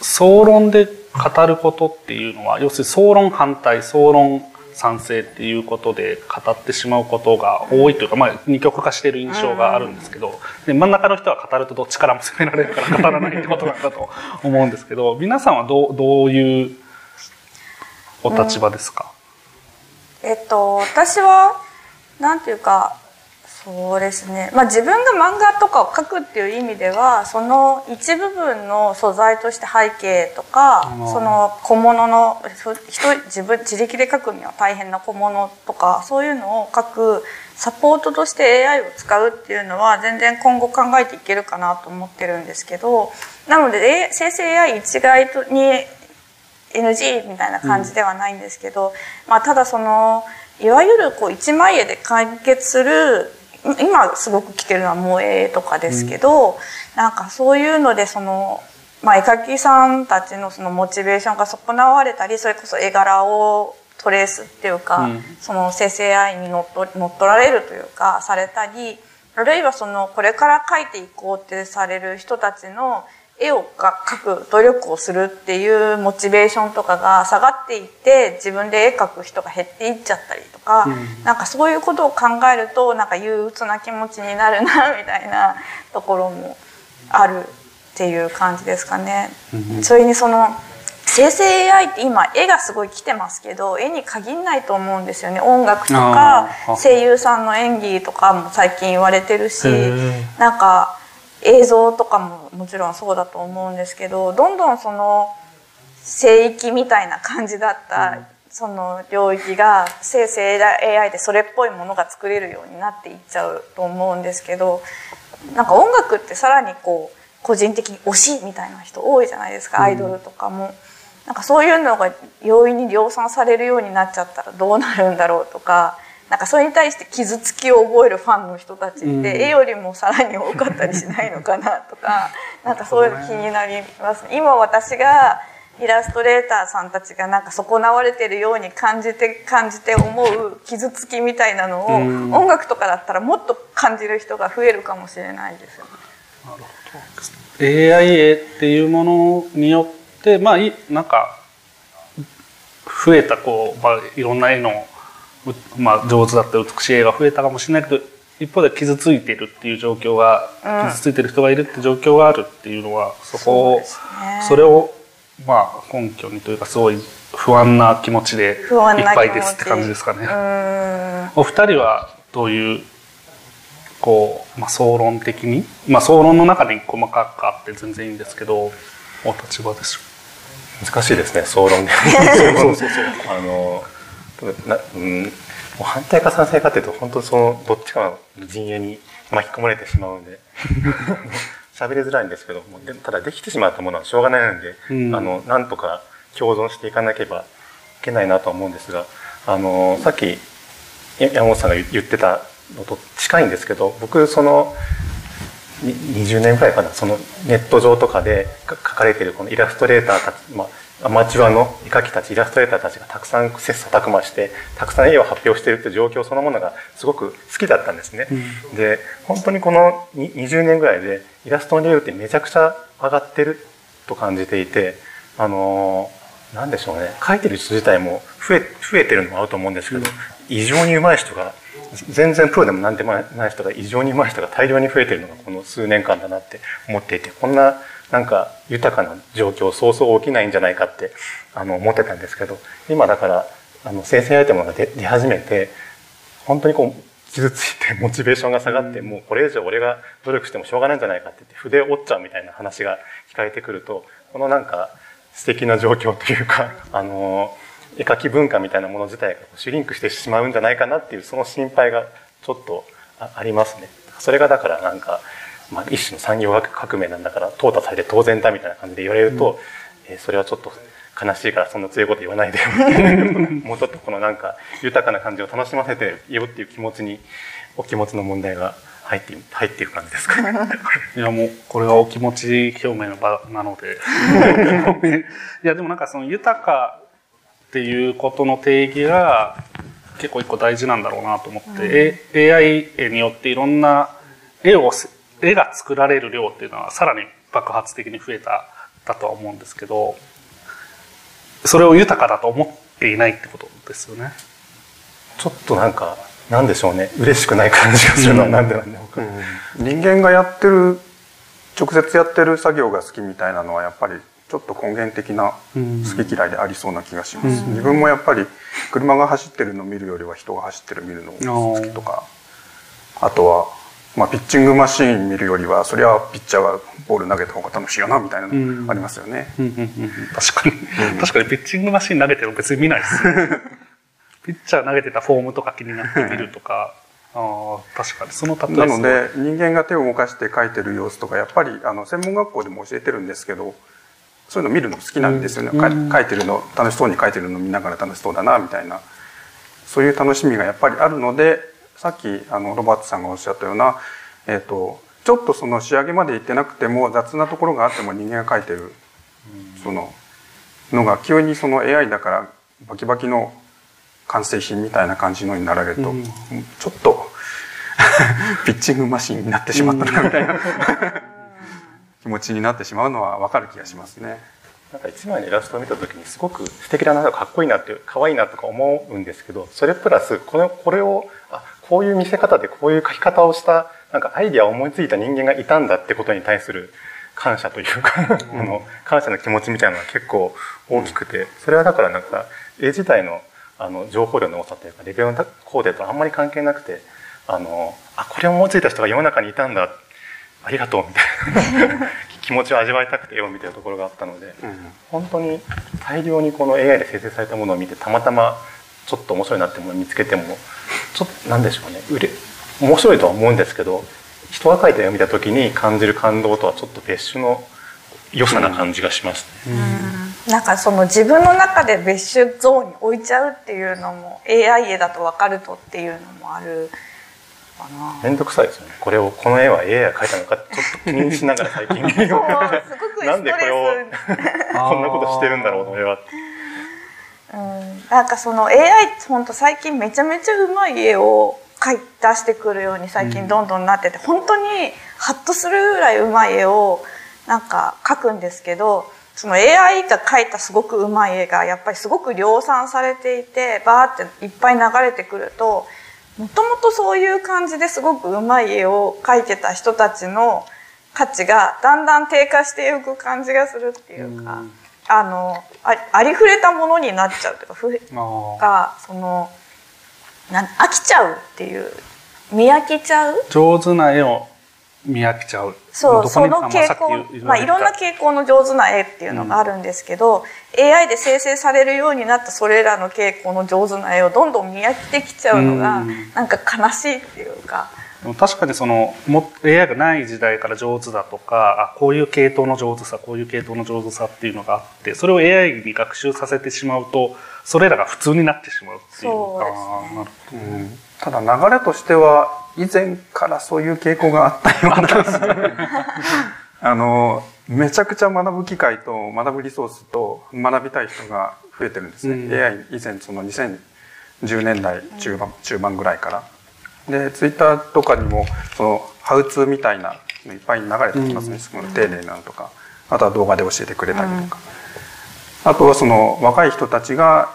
総論で語ることっていうのは要するに総論反対総論賛成っていうことで語ってしまうことが多いというか、まあ、二極化している印象があるんですけど、で真ん中の人は語るとどっちからも責められるから語らないってことなんだと思うんですけど皆さんはどうどういうお立場ですか、うん、えっと私はなんていうかそうですね、まあ、自分が漫画とかを描くっていう意味ではその一部分の素材として背景とかその小物の人自分自力で描くには大変な小物とかそういうのを描くサポートとして AI を使うっていうのは全然今後考えていけるかなと思ってるんですけどなので生成 AI 一概に NG みたいな感じではないんですけど、まあ、ただそのいわゆるこう一枚絵で完結する今すごく来てるのは萌えとかですけど、うん、なんかそういうのでその、まあ、絵描きさんたちのそのモチベーションが損なわれたりそれこそ絵柄をトレースっていうか、うん、その生成 AI に乗っ取乗っ取られるというかされたりあるいはそのこれから描いていこうってされる人たちの絵を描く努力をするっていうモチベーションとかが下がっていって自分で絵描く人が減っていっちゃったりとか、うん、なんかそういうことを考えるとなんか憂鬱な気持ちになるなみたいなところもあるっていう感じですかね。うん、それにその生成 AI って今絵がすごい来てますけど絵に限らないと思うんですよね。音楽とか声優さんの演技とかも最近言われてるしなんか映像とかももちろんそうだと思うんですけどどんどんその聖域みたいな感じだったその領域が生成 AI でそれっぽいものが作れるようになっていっちゃうと思うんですけどなんか音楽ってさらにこう個人的に推しみたいな人多いじゃないですかアイドルとかも。なんかそういうのが容易に量産されるようになっちゃったらどうなるんだろうとかなんかそれに対して傷つきを覚えるファンの人たちって、絵よりもさらに多かったりしないのかなとか なんかそういうの気になります今私がイラストレーターさんたちがなんか損なわれてるように感じて感じて思う傷つきみたいなのを音楽とかだったらもっと感じる人が増えるかもしれないですよね。なるほど。AI 絵っていうものによってまあなんか増えたこう、まあ、いろんな絵のまあ、上手だった美しい絵が増えたかもしれないけど一方で傷ついてるっていう状況が、うん、傷ついてる人がいるって状況があるっていうのはそこをそ,、れをまあ根拠にというかすごい不安な気持ちでいっぱいですって感じですかね。お二人はどういうこう、まあ、総論的に、まあ、総論の中に細かくあって全然いいんですけどお立場でしょう難しいですね総論。で そうそうそう。あのなうんもう反対か賛成かっていうと本当そのどっちかの陣営に巻き込まれてしまうんで 喋りづらいんですけどもでただできてしまったものはしょうがないので、うん、あのなんとか共存していかなければけないなとは思うんですがあのさっき山本さんが言ってたのと近いんですけど僕その20年ぐらいかなそのネット上とかで書かれているこのイラストレーターたち、まあ、アマチュアの絵描きたちイラストレーターたちがたくさん切磋琢磨してたくさん絵を発表しているっていう状況そのものがすごく好きだったんですね。うん、で本当にこの20年ぐらいでイラストのレベルってめちゃくちゃ上がってると感じていてあの何でしょうね。描いてる人自体も増え増えてるのもあると思うんですけど、うん、異常に上手い人が全然プロでも何でもない人が異常に上手い人が大量に増えてるのがこの数年間だなって思っていてこんななんか豊かな状況そうそう起きないんじゃないかってあの思ってたんですけど今だからあの生成アイテムが出始めて本当にこう傷ついて モチベーションが下がって、もうこれ以上俺が努力してもしょうがないんじゃないかって言って筆を折っちゃうみたいな話が聞かれてくるとこのなんか素敵な状況というか あの絵描き文化みたいなもの自体がシュリンクしてしまうんじゃないかなっていうその心配がちょっとありますね。それがだからなんか、まあ、一種の産業革命なんだから淘汰されて当然だみたいな感じで言われると、うん、えー、それはちょっと悲しいからそんな強いこと言わないで もうちょっとこのなんか豊かな感じを楽しませてよっていう気持ちにお気持ちの問題が入って入っていく感じですか、いやもうこれはお気持ち表明の場なので。いやでもなんかその豊かっていうことの定義が結構一個大事なんだろうなと思って、うん、AI によっていろんな絵を絵が作られる量っていうのはさらに爆発的に増えただとは思うんですけどそれを豊かだと思っていないってことですよね。ちょっとなんかなんでしょうね。嬉しくない感じがするのはなんでなんだろうか、うん、人間がやってる直接やってる作業が好きみたいなのはやっぱりちょっと根源的な好き嫌いでありそうな気がします、うん、自分もやっぱり車が走ってるのを見るよりは人が走ってる見るのが好きとかあとはまあ、ピッチングマシーン見るよりはそりゃピッチャーがボール投げた方が楽しいよなみたいなのありますよね、確かに、確かにピッチングマシーン投げても別に見ないです、ね、ピッチャー投げてたフォームとか気になって見るとか。あ確かに。その例えなので人間が手を動かして描いてる様子とかやっぱりあの専門学校でも教えてるんですけどそういうの見るの好きなんですよね、うん、描いてるの楽しそうに描いてるの見ながら楽しそうだなみたいな。そういう楽しみがやっぱりあるのでさっきあのロバートさんがおっしゃったような、えーと、ちょっとその仕上げまでいってなくても雑なところがあっても人間が描いてる、そののが急にその AI だからバキバキの完成品みたいな感じのになられると、うん、ちょっと ピッチングマシンになってしまったなみたいな。気持ちになってしまうのは分かる気がしますね。なんか一枚のイラストを見た時にすごく素敵だなかっこいいなって可愛いなとか思うんですけどそれプラスこのこれをあこういう見せ方でこういう描き方をしたなんかアイディアを思いついた人間がいたんだってことに対する感謝というかあの感謝の気持ちみたいなのが結構大きくてそれはだからなんか絵自体のあの情報量の多さというかレベルの高低とあんまり関係なくてあのあこれを思いついた人が世の中にいたんだありがとうみたいな 気持ちを味わいたくて絵を見てるところがあったので、うん、本当に大量にこの AI で生成されたものを見てたまたまちょっと面白いなっても見つけてもちょっと何でしょうね。うれ面白いとは思うんですけど人が描いた絵を見た時に感じる感動とはちょっと別種の良さな感じがしますね。うん。なんかその自分の中で別種ゾーンに置いちゃうっていうのも AI 絵だと分かるとっていうのもあるかな。面倒くさいですよね。これをこの絵は AI が描いたのかちょっと気にしながら最近。なんでこれを こんなことしてるんだろうの絵はうん、なんかその AI 本当最近めちゃめちゃうまい絵を描い出してくるように最近どんどんなってて、うん、本当にハッとするぐらいうまい絵をなんか描くんですけどその AI が描いたすごくうまい絵がやっぱりすごく量産されていてバーっていっぱい流れてくるともともとそういう感じですごくうまい絵を描いてた人たちの価値がだんだん低下していく感じがするっていうか、うん、あのありふれたものになっちゃうというかふがそのな飽きちゃうっていう見飽きちゃう？上手な絵を見飽きちゃう。そうその傾向、まあ、いろんな傾向の上手な絵っていうのがあるんですけど、うん、AI で生成されるようになったそれらの傾向の上手な絵をどんどん見飽きてきちゃうのが、うん、なんか悲しいっていうか確かにそのも AI がない時代から上手だとかあこういう系統の上手さこういう系統の上手さっていうのがあってそれを AI に学習させてしまうとそれらが普通になってしまうっていうそうですあーなるほど。うんただ流れとしては以前からそういう傾向があったような。あのめちゃくちゃ学ぶ機会と学ぶリソースと学びたい人が増えてるんですね、うん。AI 以前その2010年代中盤,、中盤ぐらいからでツイッターとかにもそのハウツーみたいなのいっぱい流れてきますね、その丁寧なのとか。あとは動画で教えてくれたりとか、あとはその若い人たちが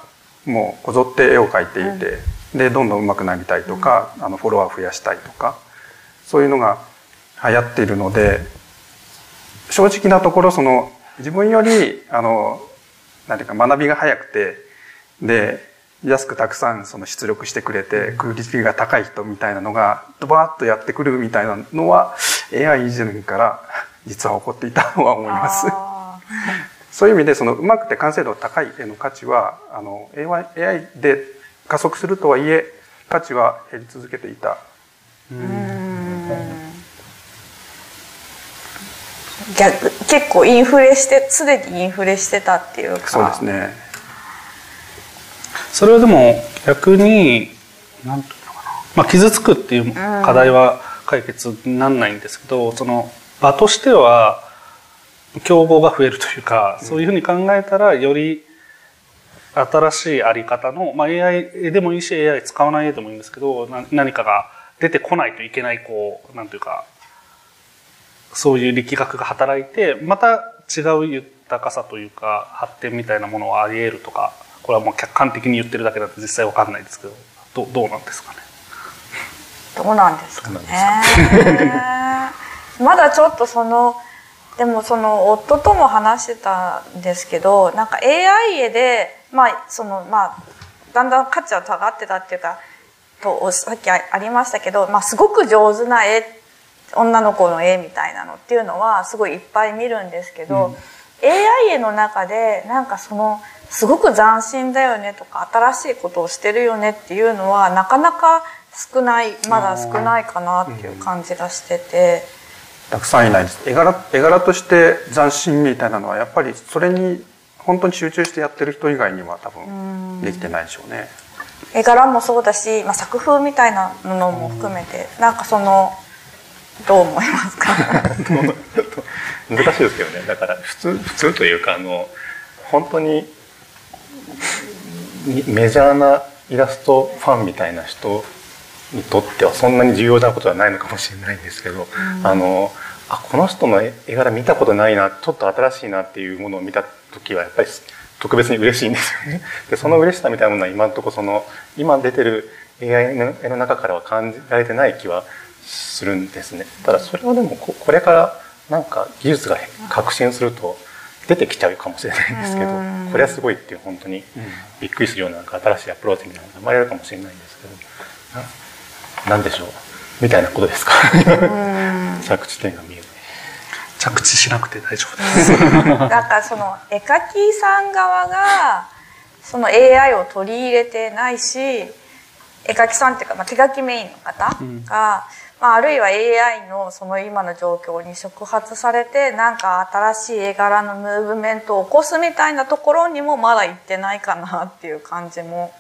もうこぞって絵を描いていて、でどんどん上手くなりたいとか、あのフォロワー増やしたいとかそういうのが流行っているので正直なところその自分よりあのなんていうか学びが早くてで安くたくさんその出力してくれてクオリティが高い人みたいなのがドバーッとやってくるみたいなのは AI 以前から実は起こっていたとは思います。あそういう意味でそのうまくて完成度が高い絵の価値はあの AI, で加速するとはいえ価値は減り続けていた。ーうん。逆結構インフレしてすでにインフレしてたっていうか。そうですねそれはでも逆に何ていうのかな、まあ、傷つくっていう課題は解決にならないんですけど、その場としては競合が増えるというか、そういうふうに考えたらより新しいあり方の、まあ、AI でもいいし AI 使わない絵でもいいんですけど何かが出てこないといけないこうなんていうかそういう力学が働いてまた違う豊かさというか発展みたいなものはあり得るとかこれはもう客観的に言ってるだけだと実際わかんないですけどどどうなんですかね？どうなんですかね？まだちょっとそのでもその夫とも話してたんですけどなんか AI 絵でまあそのまあだんだん価値は下がってたっていうかとさっきありましたけど、まあ、すごく上手な絵女の子の絵みたいなのっていうのはすごいいっぱい見るんですけど、AI 絵の中でなんかそのすごく斬新だよねとか新しいことをしてるよねっていうのはなかなか少ないまだ少ないかなっていう感じがしてて。たくさんいないです。絵柄絵柄として斬新みたいなのはやっぱりそれに本当に集中してやってる人以外には多分できてないでしょうね。絵柄もそうだし、まあ、作風みたいなのも含めてなんかそのどう思いますか？難しいですけどね。だから普通普通というかあの本当ににメジャーなイラストファンみたいな人にとってはそんなに重要なことはないのかもしれないんですけど、あのあこの人の絵絵柄見たことないなちょっと新しいなっていうものを見た時はやっぱり特別に嬉しいんですよね。でその嬉しさみたいなものは今のところその今出てる AI の絵の中からは感じられてない気はするんですね。ただそれはでもここれからなんか技術が革新すると出てきちゃうかもしれないんですけどうん。これはすごいっていう本当にびっくりするようななんか新しいアプローチみたいなのが生まれるかもしれないんですけどななんでしょう？みたいなことですか？着地点が見えない。着地しなくて大丈夫です。なんかその絵描きさん側がその AI を取り入れてないし絵描きさんっていうか、まあ、手書きメインの方が、まあ、あるいは AI のその今の状況に触発されてなんか新しい絵柄のムーブメントを起こすみたいなところにもまだ行ってないかなっていう感じも。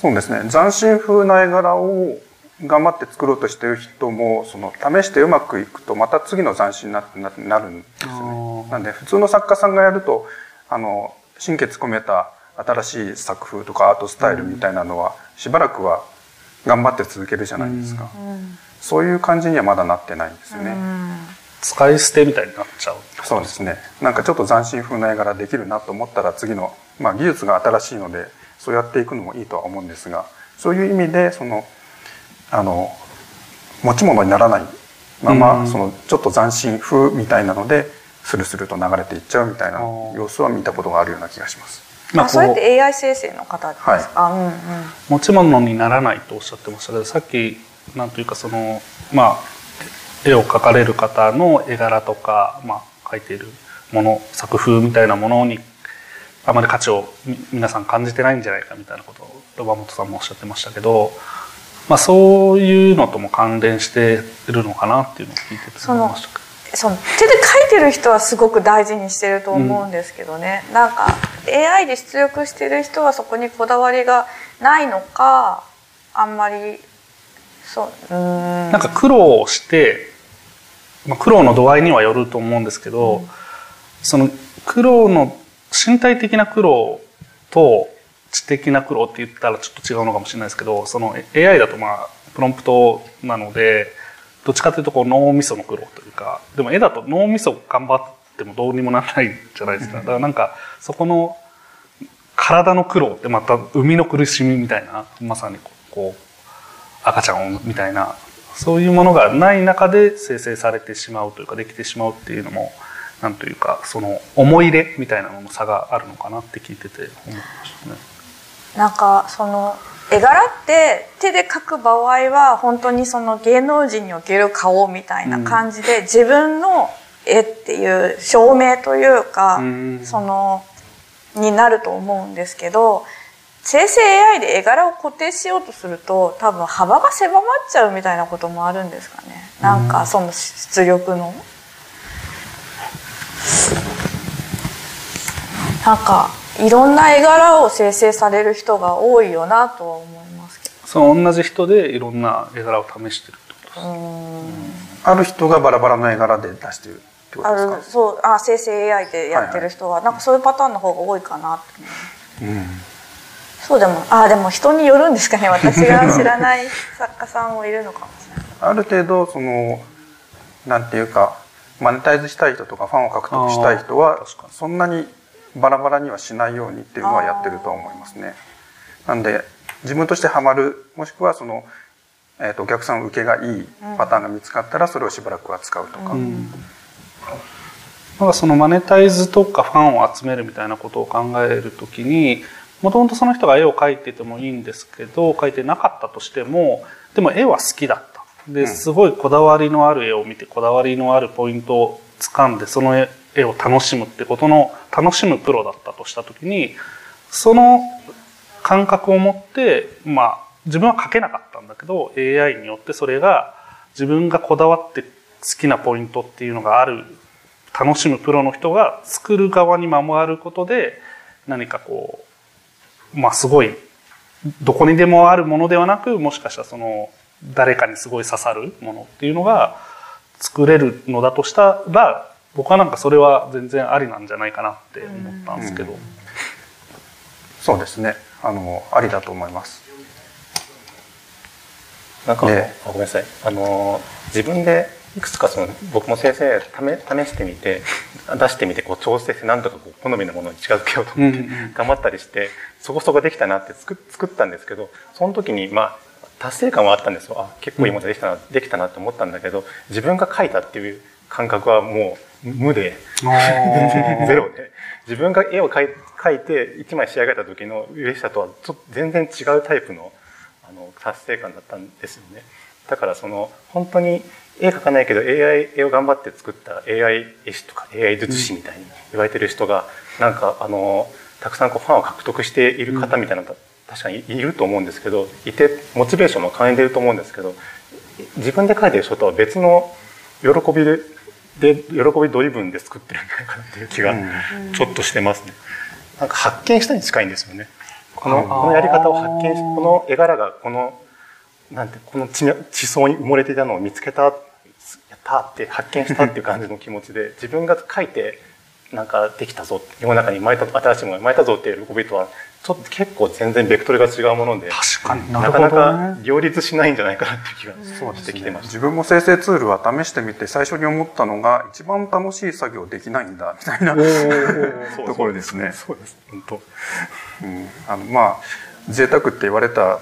そうですね。斬新風な絵柄を頑張って作ろうとしてる人もその試してうまくいくとまた次の斬新になななるんですよね。なんで普通の作家さんがやるとあの心血込めた新しい作風とかアートスタイルみたいなのはしばらくは頑張って続けるじゃないですか。そういう感じにはまだなってないんですよね。使い捨てみたいになっちゃうそうですね。なんかちょっと斬新風な絵柄できるなと思ったら次の、まあ技術が新しいので、そうやっていくのもいいとは思うんですが、そういう意味で、その、あの、持ち物にならないまま、うんそのちょっと斬新風みたいなので、スルスルと流れていっちゃうみたいな様子は見たことがあるような気がします。あそれって AI 生成の方ですか、あうんうん。持ち物にならないとおっしゃってましたけどさっきなんというかそのまあ絵を描かれる方の絵柄とか、まあ、描いているもの作風みたいなものにあまり価値をみ皆さん感じてないんじゃないかみたいなことをロバモトさんもおっしゃってましたけど、まあ、そういうのとも関連してるのかなっていうのを聞いてて思いましたけど。その手で書いてる人はすごく大事にしてると思うんですけどね、うん、なんか AI で出力してる人はそこにこだわりがないのかあんまりそう。うん。なんか苦労して、まあ、苦労の度合いにはよると思うんですけど、うん、その苦労の身体的な苦労と知的な苦労って言ったらちょっと違うのかもしれないですけどその AI だとまあプロンプトなのでどっちかというとこう脳みその苦労というかでも絵だと脳みそ頑張ってもどうにもならないじゃないですかだからなんかそこの体の苦労ってまた生みの苦しみみたいなまさにこう赤ちゃんを産むみたいなそういうものがない中で生成されてしまうというかできてしまうっていうのもなんというかその思い入れみたいなのの差があるのかなって聞いてて思いましたね。なんかその絵柄って手で描く場合は本当にその芸能人における顔みたいな感じで、自分の絵っていう証明というか、そのになると思うんですけど生成 AI で絵柄を固定しようとすると多分幅が狭まっちゃうみたいなこともあるんですかね。なんかその出力の。なんかいろんな絵柄を生成される人が多いよなとは思いますけど。その同じ人でいろんな絵柄を試してるってことです。ある人がバラバラの絵柄で出してるってことですか？あそうあ生成 AI でやってる人は、はいはい、なんかそういうパターンの方が多いかなって思います、うん。そうでもあでも人によるんですかね。私が知らない作家さんもいるのかもしれない。ある程度そのなんていうかマネタイズしたい人とかファンを獲得したい人はそんなにバラバラにはしないようにっていうのはやってると思いますね。なんで自分としてハマるもしくはその、えーと、お客さん受けがいいパターンが見つかったらそれをしばらくは使うとか。うんなんかそのマネタイズとかファンを集めるみたいなことを考えるときにもともとその人が絵を描いててもいいんですけど描いてなかったとしてもでも絵は好きだったですごいこだわりのある絵を見てこだわりのあるポイントを掴んでその絵を楽しむってことの楽しむプロだったとした時にその感覚を持ってまあ自分は描けなかったんだけど AI によってそれが自分がこだわって好きなポイントっていうのがある楽しむプロの人が作る側に回ることで何かこうまあすごいどこにでもあるものではなくもしかしたらその誰かにすごい刺さるものっていうのが作れるのだとしたら僕はなんかそれは全然ありなんじゃないかなって思ったんですけど、うん、そうですね。あのありだと思います。なんか、ね、ごめんなさい。あの自分でいくつかその僕も先生試してみて出してみてこう調整して何とかこう好みのものに近づけようと思って頑張ったりしてそこそこできたなって作作ったんですけどその時にまあ達成感はあったんですよ。あ結構いいものできたな、できたなと思ったんだけど自分が書いたっていう感覚はもう無で。ゼロで自分が絵を描い描いて一枚仕上げた時の嬉しさとはちょっと全然違うタイプのあの達成感だったんですよね。だからその本当に絵描かないけど AI 絵を頑張って作った AI 絵師とか AI 術師みたいに言われてる人が、なんかあのたくさんこうファンを獲得している方みたいなのが確かにいると思うんですけどいてモチベーションも感じてると思うんですけど自分で描いてる人とは別の喜びでで喜びドリブンで作ってるんじゃないかなっていう気がちょっとしてますね。なんか発見したに近いんですよね。このこのやり方を発見しこの絵柄がこのなんてこの地地層に埋もれていたのを見つけたやったって発見したっていう感じの気持ちで自分が書いてなんかできたぞ世の中に生まれた新しいものが生まれたぞっていう喜びとはちょっと結構全然ベクトルが違うもので確かに。なかなか両立しないんじゃないかなっていう気がしてきてます、ね、自分も生成ツールは試してみて最初に思ったのが一番楽しい作業できないんだみたいな ところですね。そうです本当、うん、あのまあ贅沢って言われた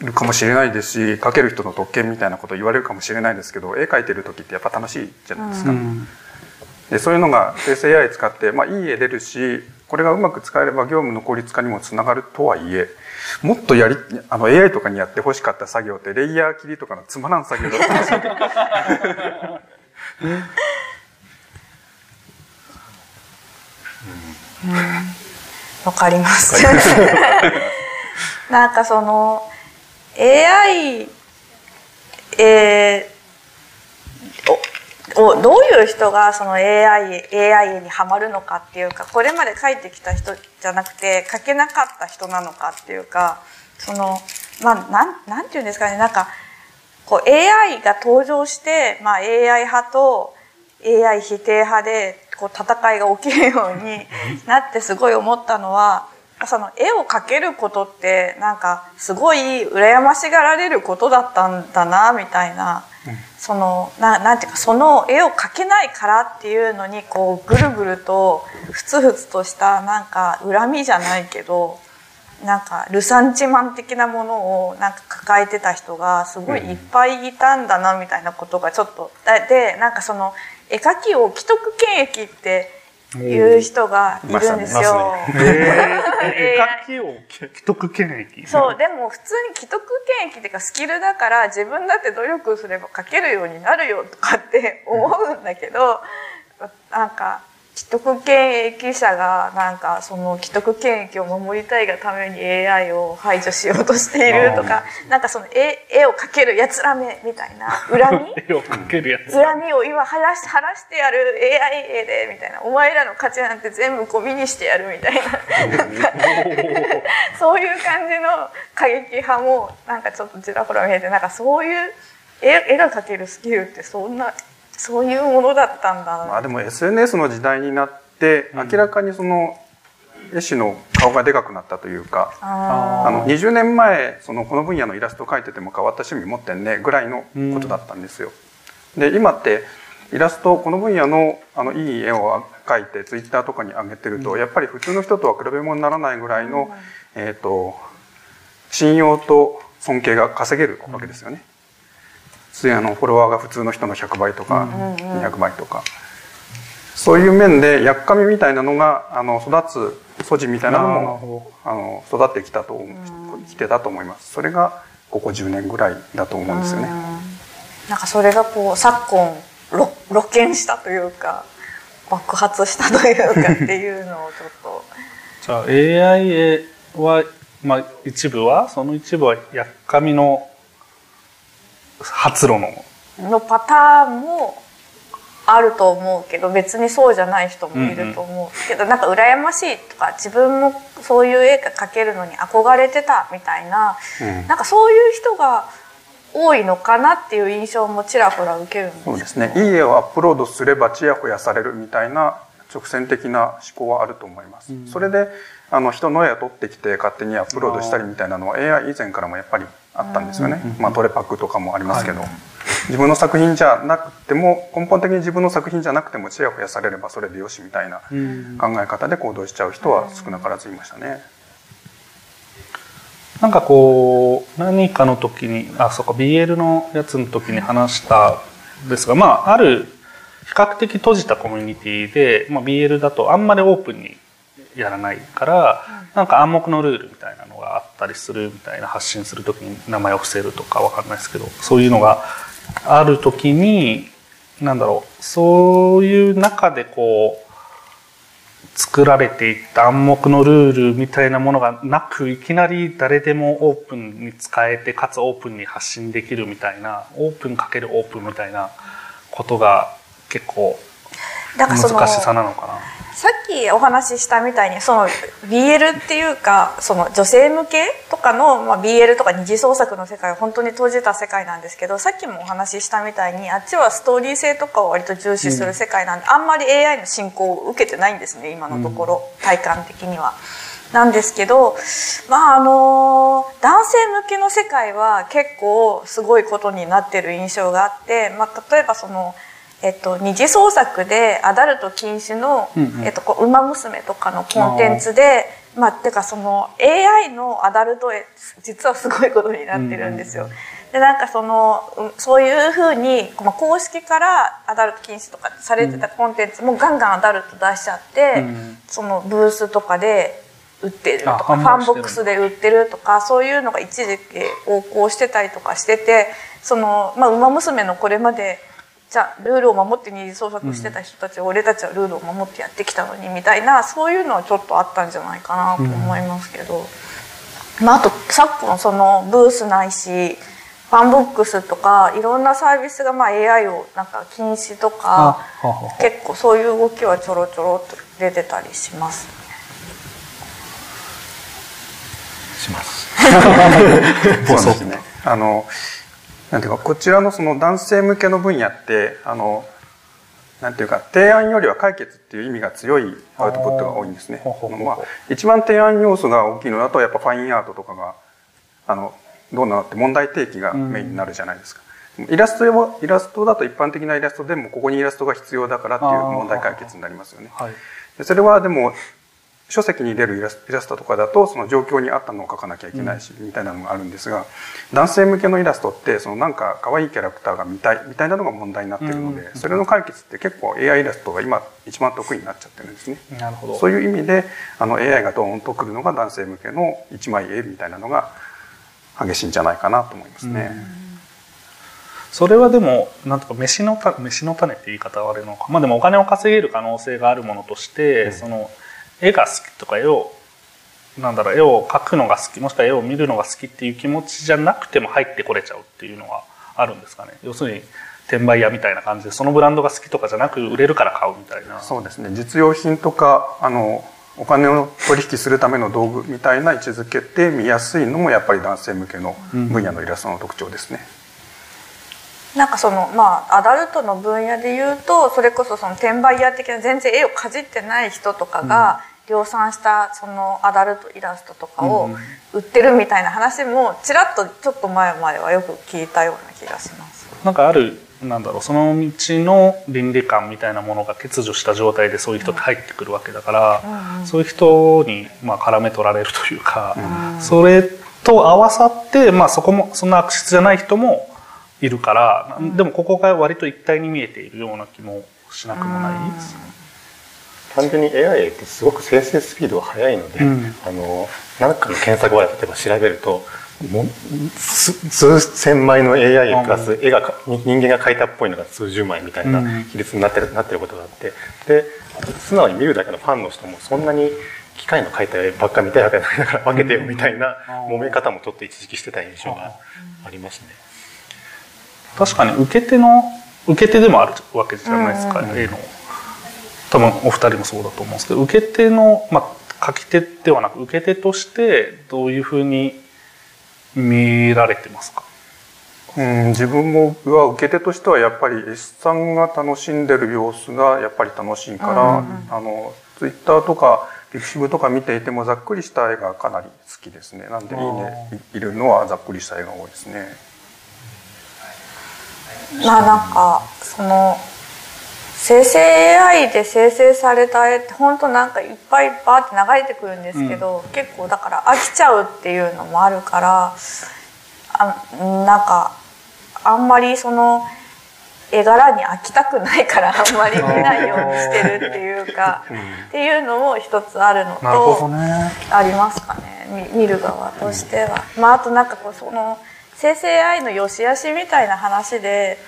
るかもしれないですし描ける人の特権みたいなこと言われるかもしれないですけど絵描いてる時ってやっぱ楽しいじゃないですか。うん、でそういうのが生成 AI 使って、まあ、いい絵出るしこれがうまく使えれば業務の効率化にもつながるとはいえもっとやりあの AI とかにやってほしかった作業ってレイヤー切りとかのつまらん作業だったんですよ。わ、かります。なんかその AI えー、おどういう人がその AI, AI にはまるのかっていうかこれまで書いてきた人じゃなくて書けなかった人なのかっていうかそのまあなんなんていうんですかねなんかこう AI が登場して、まあ、AI 派と AI 否定派でこう戦いが起きるようになってすごい思ったのはその絵を描けることってなんかすごい羨ましがられることだったんだなみたいな、そのななんていうかその絵を描けないからっていうのにこうぐるぐるとふつふつとしたなんか恨みじゃないけどなんかルサンチマン的なものをなんか抱えてた人がすごいいっぱいいたんだなみたいなことがちょっとでなんかその絵描きを既得権益っていう人がいるんですよ。既得権益そう、でも普通に既得権益っていうかスキルだから自分だって努力すれば描けるようになるよとかって思うんだけど、なんか既得権益者がなんかその既得権益を守りたいがために AI を排除しようとしているとかなんかその絵絵を描けるやつらめみたいな恨み？絵を描けるやつ。恨みを今晴らし晴らしてやる AI 絵でみたいな。お前らの価値なんて全部ゴミにしてやるみたいな。そういう感じの過激派もなんかちょっとちらほら見えてなんかそういう絵絵が描けるスキルってそんなそういうものだったんだ。まあでも SNS の時代になって明らかにその絵師の顔がでかくなったというか、あの20年前そのこの分野のイラスト描いてても変わった趣味持ってんねぐらいのことだったんですよ。で今ってイラストこの分野のあのいい絵を描いてツイッターとかに上げてると、やっぱり普通の人とは比べ物にならないぐらいの、えっ、と信用と尊敬が稼げるわけですよね。あのフォロワーが普通の人の100倍とか200倍とか、そういう面でやっかみみたいなのがあの育つ素地みたいなのもあの育ってきたときてたと思います。それがここ10年ぐらいだと思うんですよね。なんかそれがこう昨今露見したというか爆発したというかっていうのをちょっと。じゃあ AI は、まあ、一部はその一部はやっかみの発露の。のパターンもあると思うけど別にそうじゃない人もいると思う、けどなんか羨ましいとか自分もそういう絵が描けるのに憧れてたみたいな、うん、なんかそういう人が多いのかなっていう印象もちらほら受けるんですそうですね。いい絵をアップロードすればちやほやされるみたいな直線的な思考はあると思います、うん、それであの人の絵を撮ってきて勝手にアップロードしたりみたいなのは AI 以前からもやっぱりあったんですよね、まあ、トレパックとかもありますけど、はい、自分の作品じゃなくても根本的に自分の作品じゃなくてもちやほやされればそれでよしみたいな考え方で行動しちゃう人は少なからずいましたね。なんかこう何かの時にあそうか BL のやつの時に話したですがまあある比較的閉じたコミュニティで、まあ、BL だとあんまりオープンにやらないから、なんか暗黙のルールみたいなのったりするみたいな発信する時に名前を伏せるとかわかんないですけどそういうのがある時になんだろうそういう中でこう作られていった暗黙のルールみたいなものがなくいきなり誰でもオープンに使えてかつオープンに発信できるみたいなオープンかけるオープンみたいなことが結構難しさなのかな。さっきお話ししたみたいにその BL っていうかその女性向けとかの、まあ、BL とか二次創作の世界は本当に閉じた世界なんですけどさっきもお話ししたみたいにあっちはストーリー性とかを割と重視する世界なんで、うん、あんまり AI の進行を受けてないんですね今のところ、うん、体感的には。なんですけど、まああの男性向けの世界は結構すごいことになってる印象があって、まあ、例えばそのえっと、二次創作でアダルト禁止の「うんうん、えっと、ウマ娘」とかのコンテンツでまあてかその AI のアダルト絵実はすごいことになってるんですよ。でなんかそのそういうふうに、まあ、公式からアダルト禁止とかされてたコンテンツもガンガンアダルト出しちゃって、うん、そのブースとかで売ってるとかファンボックスで売ってるとかそういうのが一時期横行してたりとかしててその、まあ、ウマ娘のこれまでじゃあルールを守って二次創作してた人たち、うん、俺たちはルールを守ってやってきたのにみたいなそういうのはちょっとあったんじゃないかなと思いますけど、うん、まあ、あと昨今そのブースないしバンボックスとかいろんなサービスがまあ AI をなんか禁止とか結構そういう動きはちょろちょろっと出てたりしますね。します。そうですね。あのなんていうかこちらのその男性向けの分野ってあのなんていうか提案よりは解決っていう意味が強いアウトプットが多いんですね。まあ、一番提案要素が大きいのだとやっぱファインアートとかがあのどうなのって問題提起がメインになるじゃないですか。イラストはイラストだと一般的なイラストでもここにイラストが必要だからっていう問題解決になりますよね。はい、それはでも書籍に出るイラストとかだとその状況に合ったのを描かなきゃいけないし、みたいなのがあるんですが男性向けのイラストってそのなんか可愛いキャラクターが見たいみたいなのが問題になってるので、それの解決って結構 AI イラストが今一番得意になっちゃってるんですね。なるほど。そういう意味であの AI がドーンとくるのが男性向けの一枚絵みたいなのが激しいんじゃないかなと思いますね。それはでもなんとか飯の飯の種って言い方はあれのか。まあでもお金を稼げる可能性があるものとして、うん、その絵が好きとか絵をなんだろう絵を描くのが好きもしくは絵を見るのが好きっていう気持ちじゃなくても入ってこれちゃうっていうのはあるんですかね。要するに転売屋みたいな感じでそのブランドが好きとかじゃなく売れるから買うみたいな。そうですね。実用品とかあのお金を取引するための道具みたいな位置づけて見やすいのもやっぱり男性向けの分野のイラストの特徴ですね。うん、なんかそのまあアダルトの分野で言うとそれこそその転売屋的な全然絵をかじってない人とかが量産したそのアダルトイラストとかを売ってるみたいな話もちらっとちょっと前まではよく聞いたような気がします。なんかあるなんだろうその道の倫理観みたいなものが欠如した状態でそういう人って入ってくるわけだから、うん、そういう人にまあ絡め取られるというか、うん、それと合わさって、まあ、そこもそんな悪質じゃない人もいるから、うん、でもここが割と一体に見えているような気もしなくもないです。単純に AI ってすごく生成スピードが速いので、あの何かの検索ワード例えば調べるとも数千枚の AI プラス絵が人間が描いたっぽいのが数十枚みたいな比率になってる,、なってることがあって。で素直に見るだけのファンの人もそんなに機械の描いた絵ばっか見たいわけないから分けてよみたいな揉め方もちょっと一時期してた印象がありますね。確かに受け手の受け手でもあるわけじゃないですか、絵の多分お二人もそうだと思うんですけど受け手の、まあ、書き手ではなく受け手としてどういうふうに見られてますか？うん、自分もは受け手としてはやっぱり絵師さんが楽しんでる様子がやっぱり楽しいから、うん。うん、あのツイッターとかピクシブとか見ていてもざっくりした絵がかなり好きですね。なんでいいね入れるのはざっくりした絵が多いですね。まあなんかその生成 AI で生成された絵って本当なんかいっぱいバーって流れてくるんですけど、うん、結構だから飽きちゃうっていうのもあるからあなんかあんまりその絵柄に飽きたくないからあんまり見ないようにしてるっていうか、っていうのも一つあるのと、ね、ありますかね見る側としては。まあ、あとなんかこうその生成 AI の良し悪しみたいな話で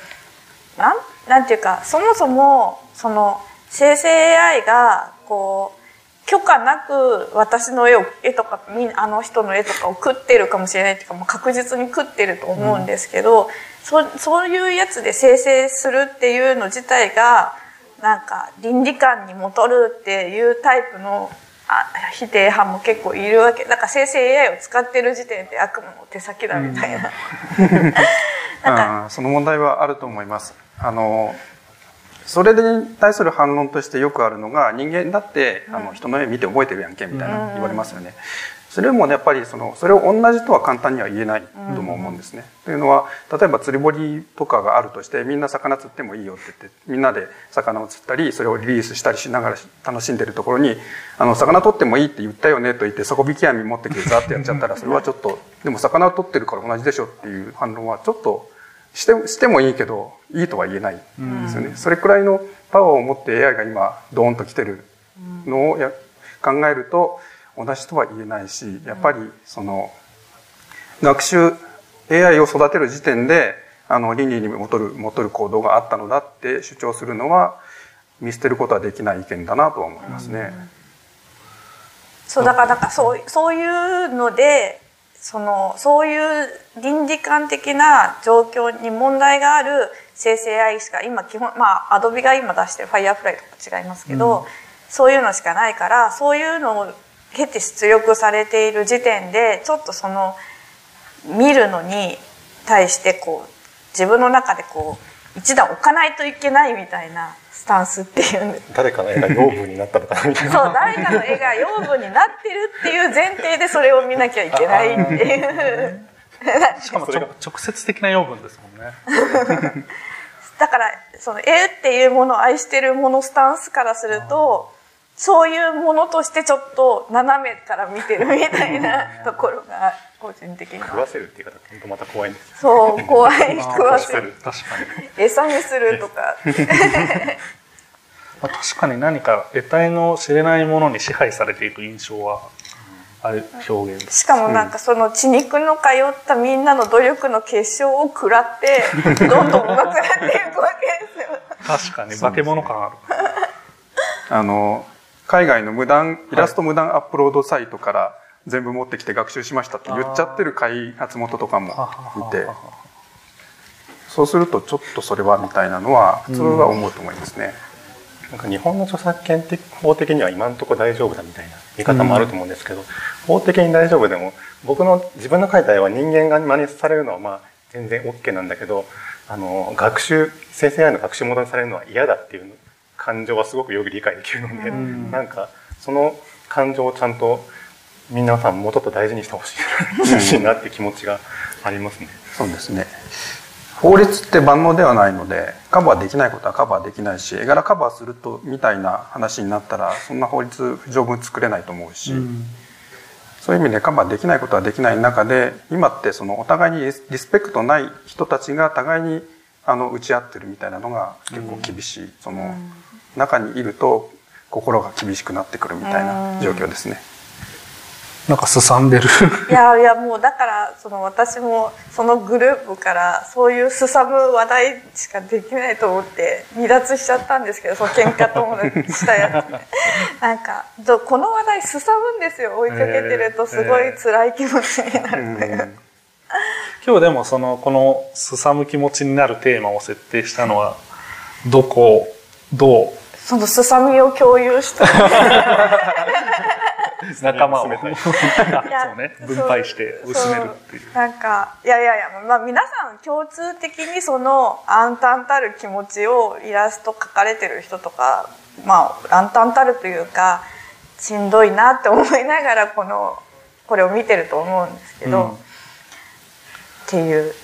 なんなんていうかそもそもその生成 AI がこう許可なく私の絵を絵とかあの人の絵とかを食ってるかもしれないっていうかもう確実に食ってると思うんですけど、うん、そそういうやつで生成するっていうの自体がなんか倫理観にもとるっていうタイプのあ否定派も結構いるわけだから生成 AI を使ってる時点で悪夢の手先だみたいな。うん なんかその問題はあると思います。あのそれに対する反論としてよくあるのが人間だって、あの人の絵見て覚えてるやんけみたいな言われますよね。それもねやっぱりそのそれを同じとは簡単には言えないとも思うんですね。というのは例えば釣り堀とかがあるとしてみんな魚釣ってもいいよって言ってみんなで魚を釣ったりそれをリリースしたりしながら楽しんでるところにあの魚取ってもいいって言ったよねと言って底引き網持ってきてザってやっちゃったらそれはちょっとでも魚を取ってるから同じでしょっていう反論はちょっとしてしてもいいけどいいとは言えないですよね、うん、それくらいのパワーを持って AI が今ドーンと来てるのをや考えると同じとは言えないしやっぱりその学習 AI を育てる時点であの倫理に戻る戻る行動があったのだって主張するのは見捨てることはできない意見だなとは思いますね。そうだからなんかそうそういうのでそのそういう倫理観的な状況に問題がある生成 AI しか今基本まあアドビが今出してる Firefly とか違いますけど、うん、そういうのしかないからそういうのを経て出力されている時点でちょっとその見るのに対してこう自分の中でこう一段置かないといけないみたいなスタンスっていう。誰かの絵が養分になったのかなみたいな。そう誰かの絵が養分になってるっていう前提でそれを見なきゃいけないっていう。しかも直接的な養分ですもんね。だからその絵っていうものを愛してるものスタンスからするとそういうものとしてちょっと斜めから見てるみたいなところが個人的に食わせるっていう方本当また怖いんですそう怖い。食わせる。確かに。餌にするとか。まあ確かに何か得体の知れないものに支配されていく印象はある表現。しかもなんかその血肉の通ったみんなの努力の結晶を食らって どんどん上手くなっていくわけですよ。確かに化け物感ある。あの海外の無断イラスト無断アップロードサイトから全部持ってきて学習しましたって言っちゃってる開発元とかもいて。そうするとちょっとそれはみたいなのは普通は思うと思いますね。なんか日本の著作権的法的には今のところ大丈夫だみたいな見方もあると思うんですけど、法的に大丈夫でも僕の自分の描いた絵は人間が真似されるのはまあ全然 OK なんだけどあの学習生成 AI の学習戻されるのは嫌だっていう感情はすごくよく理解できるので、うん、なんかその感情をちゃんと皆さんもうちょっと大事にしてほしいなって気持ちがありますね。そうですね法律って万能ではないのでカバーできないことはカバーできないし絵柄カバーするとみたいな話になったらそんな法律不条文作れないと思うし、うん、そういう意味でカバーできないことはできない中で今ってそのお互いにリスペクトない人たちが互いにあの打ち合ってるみたいなのが結構厳しい、うん、その中にいると心が厳しくなってくるみたいな状況ですね。なんかすさんでる。いやいやもうだからその私もそのグループからそういうすさむ話題しかできないと思って離脱しちゃったんですけどその喧嘩友達したやつ、ね、なんかこの話題すさむんですよ。追いかけてるとすごい辛い気持ちになる、えー、今日でもそのこのすさむ気持ちになるテーマを設定したのはどこどう？そのすさみを共有した 仲間を。そうね。分配して薄めるっていう。なんかいやいやいや、まあ、皆さん共通的にその暗淡たる気持ちをイラスト描かれてる人とかまあ暗淡たるというかしんどいなって思いながらこのこれを見てると思うんですけど、うん、っていう。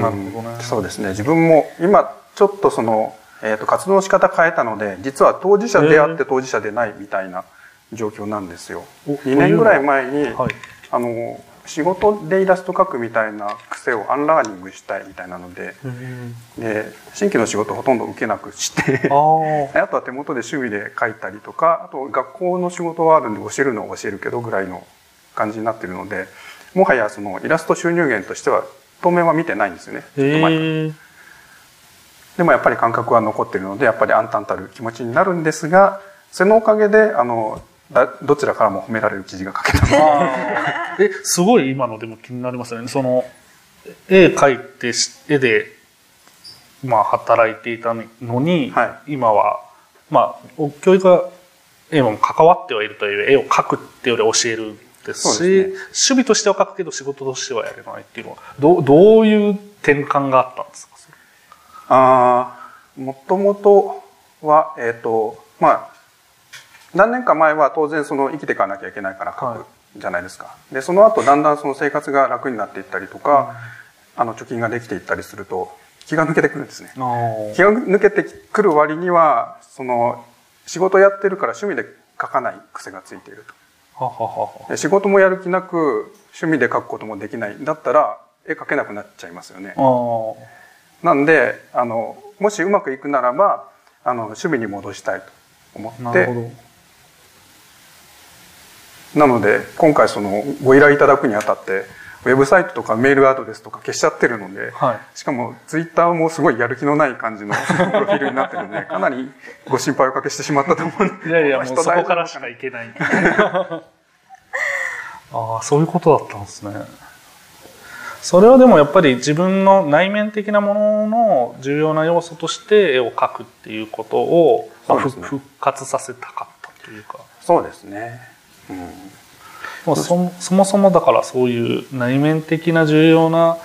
なるほどね、そうですね。自分も今ちょっとその、えーと、と活動の仕方変えたので実は当事者であって当事者でないみたいな状況なんですよ。2年ぐらい前に、はい、あの仕事でイラスト描くみたいな癖をアンラーニングしたいみたいなのでで新規の仕事ほとんど受けなくして あとは手元で趣味で描いたりとかあと学校の仕事はあるんで教えるのは教えるけどぐらいの感じになってるのでもはやそのイラスト収入源としては当面は見てないんですよね。でもやっぱり感覚は残ってるのでやっぱり暗淡たる気持ちになるんですがそのおかげであのどちらからも褒められる記事が書けたえすごい今のでも気になりますね。その絵描いて絵でまあ働いていたのに、はい、今はまあ教育が絵も関わってはいるという絵を描くっていうより教えるですし、ね、趣味としては描くけど仕事としてはやれないっていうのはどどういう転換があったんですか？ああもともとはえっ、ー、とまあ何年か前は当然その生きていかなきゃいけないから書くじゃないですか。はい、でその後だんだんその生活が楽になっていったりとか、うん、あの貯金ができていったりすると気が抜けてくるんですね。気が抜けてくる割にはその仕事やってるから趣味で書かない癖がついていると。ははは仕事もやる気なく趣味で書くこともできないだったら絵描けなくなっちゃいますよね。なんであのもしうまくいくならばあの趣味に戻したいと思ってなので今回そのご依頼いただくにあたってウェブサイトとかメールアドレスとか消しちゃってるので、はい、しかもツイッターもすごいやる気のない感じの プロフィールになってるのでかなりご心配をかけしてしまったと思うのでいやいやもうそこからしかいけない。ああそういうことだったんですね。それはでもやっぱり自分の内面的なものの重要な要素として絵を描くっていうことを、ね。復活させたかったというか。そうですね。うん。そもそもそもだからそういう内面的な重要な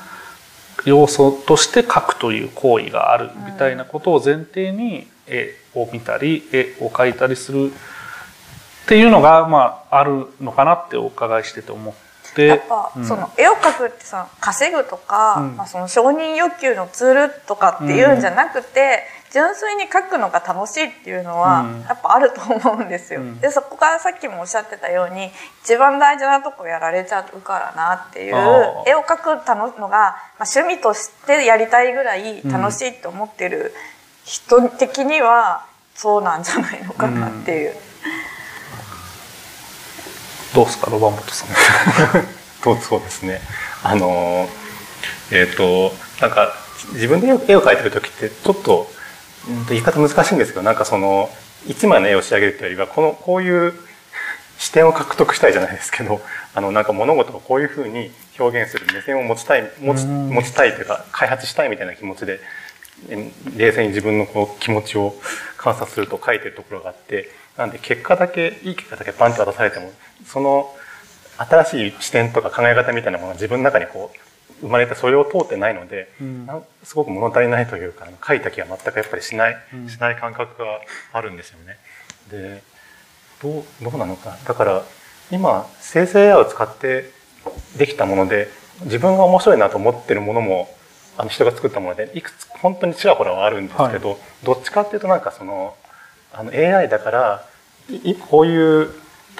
要素として描くという行為があるみたいなことを前提に絵を見たり絵を描いたりするっていうのがまああるのかなってお伺いしてて思って。やっぱ、うん。その絵を描くってさ稼ぐとか、うん。まあ、その承認欲求のツールとかっていうんじゃなくて、純粋に描くのが楽しいっていうのは、うん。やっぱあると思うんですよ。うん。でそこからさっきもおっしゃってたように一番大事なとこやられちゃうからなっていう絵を描くたののが、まあ、趣味としてやりたいぐらい楽しいって思ってる人的にはそうなんじゃないのかなっていう。どうですかロバンボトさん。そうそうですね。あのえっ、となんか自分で絵を描いてる時ってちょっと,、うんと言い方難しいんですけどなんかその一枚の絵を仕上げるというよりはこのこういう視点を獲得したいじゃないですけどあのなんか物事をこういうふうに表現する目線を持ちたい持ちうん。持ちたいというか開発したいみたいな気持ちでえ冷静に自分のこう気持ちを観察すると書いてるところがあってなんで結果だけいい結果だけバンって渡されてもその新しい視点とか考え方みたいなものが自分の中にこう生まれてそれを通ってないので、うん。すごく物足りないというか書いた気が全くやっぱりしない、うん。しない感覚があるんですよね。でどうどうなのか。なだから今生成 AI を使ってできたもので自分が面白いなと思ってるものもあの人が作ったものでいくつ本当にちらほらはあるんですけど、どっちかっていうとなんかそのあの AI だからいいこういう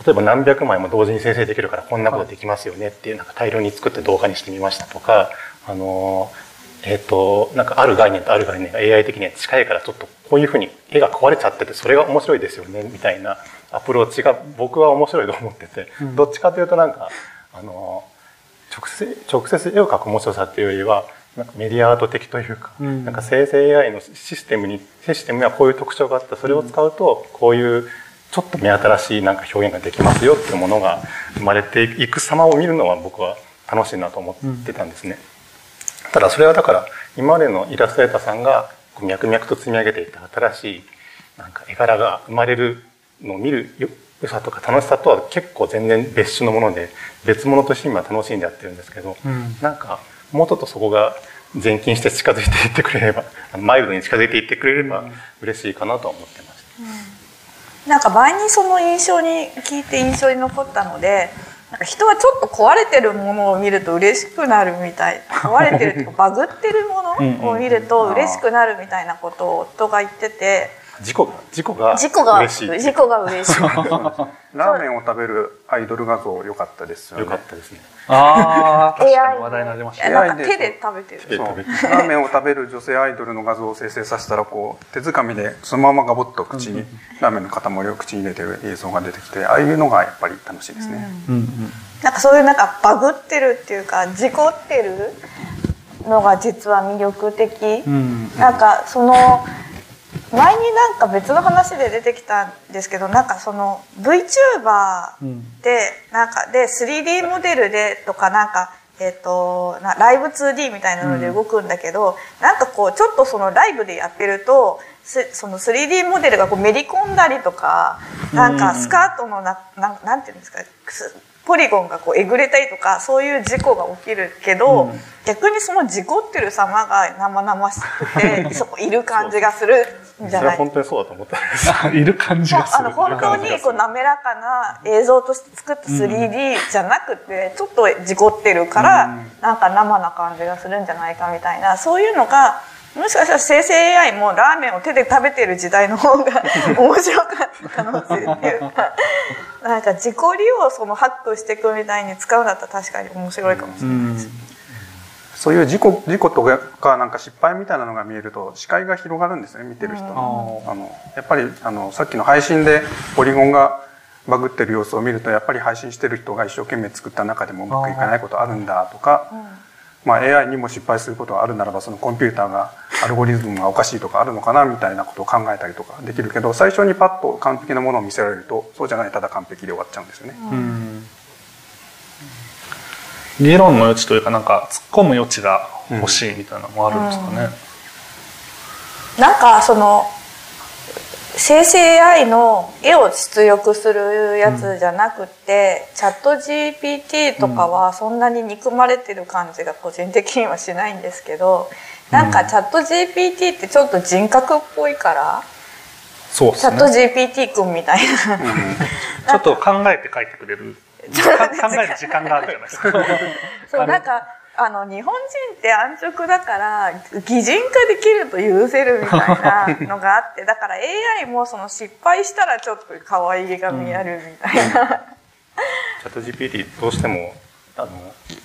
例えば何百枚も同時に生成できるからこんなことできますよねっていうなんか大量に作って動画にしてみましたとかあのえっ、となんかある概念とある概念が AI 的には近いからちょっとこういうふうに絵が壊れちゃっててそれが面白いですよねみたいなアプローチが僕は面白いと思ってて、うん。どっちかというとなんかあの直接直接絵を描く面白さっていうよりはなんかメディアアート的というか、うん。なんか生成 AI のシステムにシステムにはこういう特徴があってそれを使うとこういうちょっと目新しいなんか表現ができますよっていうものが生まれていく様を見るのは僕は楽しいなと思ってたんですね。ただそれはだから今までのイラストレーターさんが脈々と積み上げていった新しいなんか絵柄が生まれるのを見るよ良さとか楽しさとは結構全然別種のもので別物として今楽しんでやってるんですけど、うん。なんかもうちょっとそこが前近して近づいていってくれればマイルドに近づいていってくれれば嬉しいかなとは思ってました。なんか前にその印象に聞いて印象に残ったのでなんか人はちょっと壊れてるものを見ると嬉しくなるみたい 壊れてるっていうかバグってるものを見ると嬉しくなるみたいなことを夫が言ってて事故が事故が事故が嬉しい事故が嬉しいラーメンを食べるアイドル画像良かったですよね。良かったですね。ああ確かに話題になりました。えねなんか手で食べてる。そう。ラーメンを食べる女性アイドルの画像を生成させたらこう手づかみでそのままガボッと口にラーメンの塊を口に入れてる映像が出てきてああいうのがやっぱり楽しいですね。うんうん。なんかそういうなんかバグってるっていうか事故ってるのが実は魅力的、うん。なんかその前になんか別の話で出てきたんですけどなんかその VTuber うん。でなんかで 3D モデルでとかなんかえっ、となライブ 2D みたいなので動くんだけど、なんかこうちょっとそのライブでやってるとすその 3D モデルがこうめり込んだりとかなんかスカートのななんなんていうんですかすポリゴンがこうえぐれたりとかそういう事故が起きるけど、うん。逆にその事故ってる様が生々しくて そこいる感じがするんじそゃない。れは本当にそうだと思ったんです。あ いる感じがする。あの本当にこう滑らかな映像として作った 3D じゃなくてちょっと事故ってるからなんか生な感じがするんじゃないかみたいなそういうのがもしかしたら生成 AI もラーメンを手で食べてる時代の方が面白かった可能性ってい。う かなんか自己利用をそのハックしていくみたいに使うんだったら確かに面白いかもしれないです。そういう事故事故とかなんか失敗みたいなのが見えると視界が広がるんですね見てる人の。あのやっぱりあのさっきの配信でポリゴンがバグってる様子を見るとやっぱり配信してる人が一生懸命作った中でもうまくいかないことあるんだとか、まあ、AI にも失敗することがあるならばそのコンピューターがアルゴリズムがおかしいとかあるのかなみたいなことを考えたりとかできるけど最初にパッと完璧なものを見せられるとそうじゃないただ完璧で終わっちゃうんですよね。うん議論の余地というかなんか突っ込む余地が欲しいみたいなのもあるんですかね。なんかその生成 AI の絵を出力するやつじゃなくて、うん、チャット GPT とかはそんなに憎まれてる感じが個人的にはしないんですけど、うん、なんかチャット GPT ってちょっと人格っぽいから、そう、ね、チャット GPT 君みたいな、うん、ちょっと考えて書いてくれる考える時間があるじゃないですか。そうなんかあの日本人って安直だから擬人化できると許せるみたいなのがあって だから AI もその失敗したらちょっと可愛げが見えるみたいな、うん、チャット GPT どうしてもあの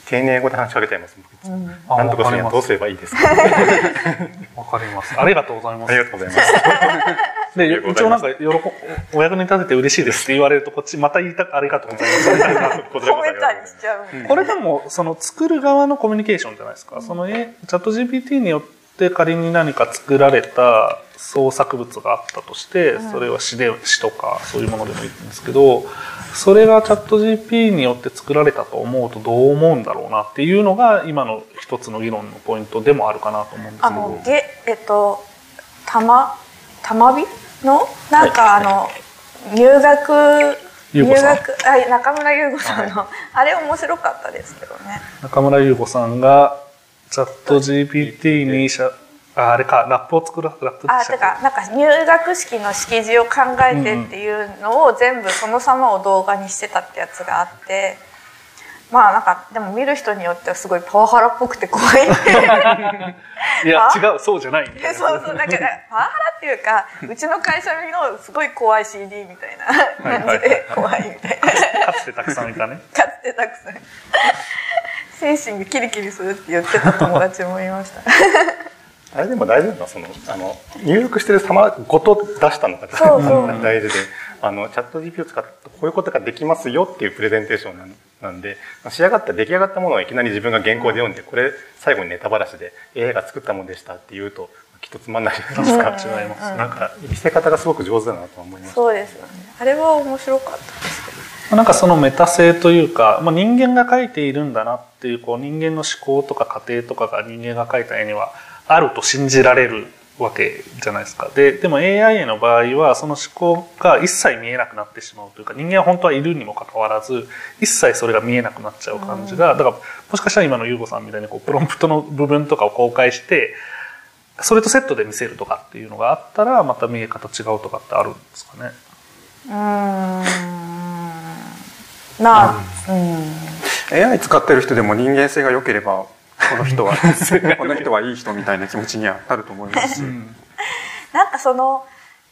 丁寧語で話しかけちゃいます。うん、なんとかするにはどうすればいいですか？わかります。ありがとうございます。ありがとうございます。で、一応なんか、喜お役に立てて嬉しいですって言われると、こっちまた言いた ありがとうございます。褒めたりしちゃう。これでも、その作る側のコミュニケーションじゃないですか。その、え、チャット GPT によって仮に何か作られた創作物があったとして、それは詩で、詩とかそういうものでもいいんですけど、それがチャット GP によって作られたと思うとどう思うんだろうなっていうのが今の一つの議論のポイントでもあるかなと思うんですけど。あの、げ、えっと、たま、たまびのなんかあの、入学入学あ中村優吾さんの、はい、あれ面白かったですけどね。中村優吾さんがチャット GPT にしゃああれかラップを作るラップあてかなんか入学式の式辞を考えてっていうのを全部その様を動画にしてたってやつがあってまあなんかでも見る人によってはすごいパワハラっぽくて怖い いや違うそうじゃないみたいな。そうそうだからパワハラっていうかうちの会社のすごい怖い CD みたいな。感じで怖いみたいな。かつてたくさんいたね。かつてたくさん。精神がキリキリするって言ってた友達もいました あれでも大事なの？はそのあの入力してる様ごと出したのが大事で。あのチャット GP を使ってこういうことができますよっていうプレゼンテーションなんなんで仕上がった出来上がったものをいきなり自分が原稿で読んでこれ最後にネタばらしで AI が作ったものでしたって言うときっとつまんないじゃないですか。違います、なんか見せ方がすごく上手だなと思います。そうですよね。あれは面白かったですけど。なんかそのメタ性というか、まあ、人間が書いているんだなっていうこう人間の思考とか過程とかが人間が書いた絵にはあると信じられるわけじゃないですか。で、でも AI の場合はその思考が一切見えなくなってしまうというか人間は本当はいるにもかかわらず一切それが見えなくなっちゃう感じが、だからもしかしたら今の優子さんみたいにこうプロンプトの部分とかを公開してそれとセットで見せるとかっていうのがあったらまた見え方違うとかってあるんですかね。うんなあ、うん、AI 使ってる人でも人間性が良ければこの人は。この人はいい人みたいな気持ちにはなると思います。し、うん、なんかその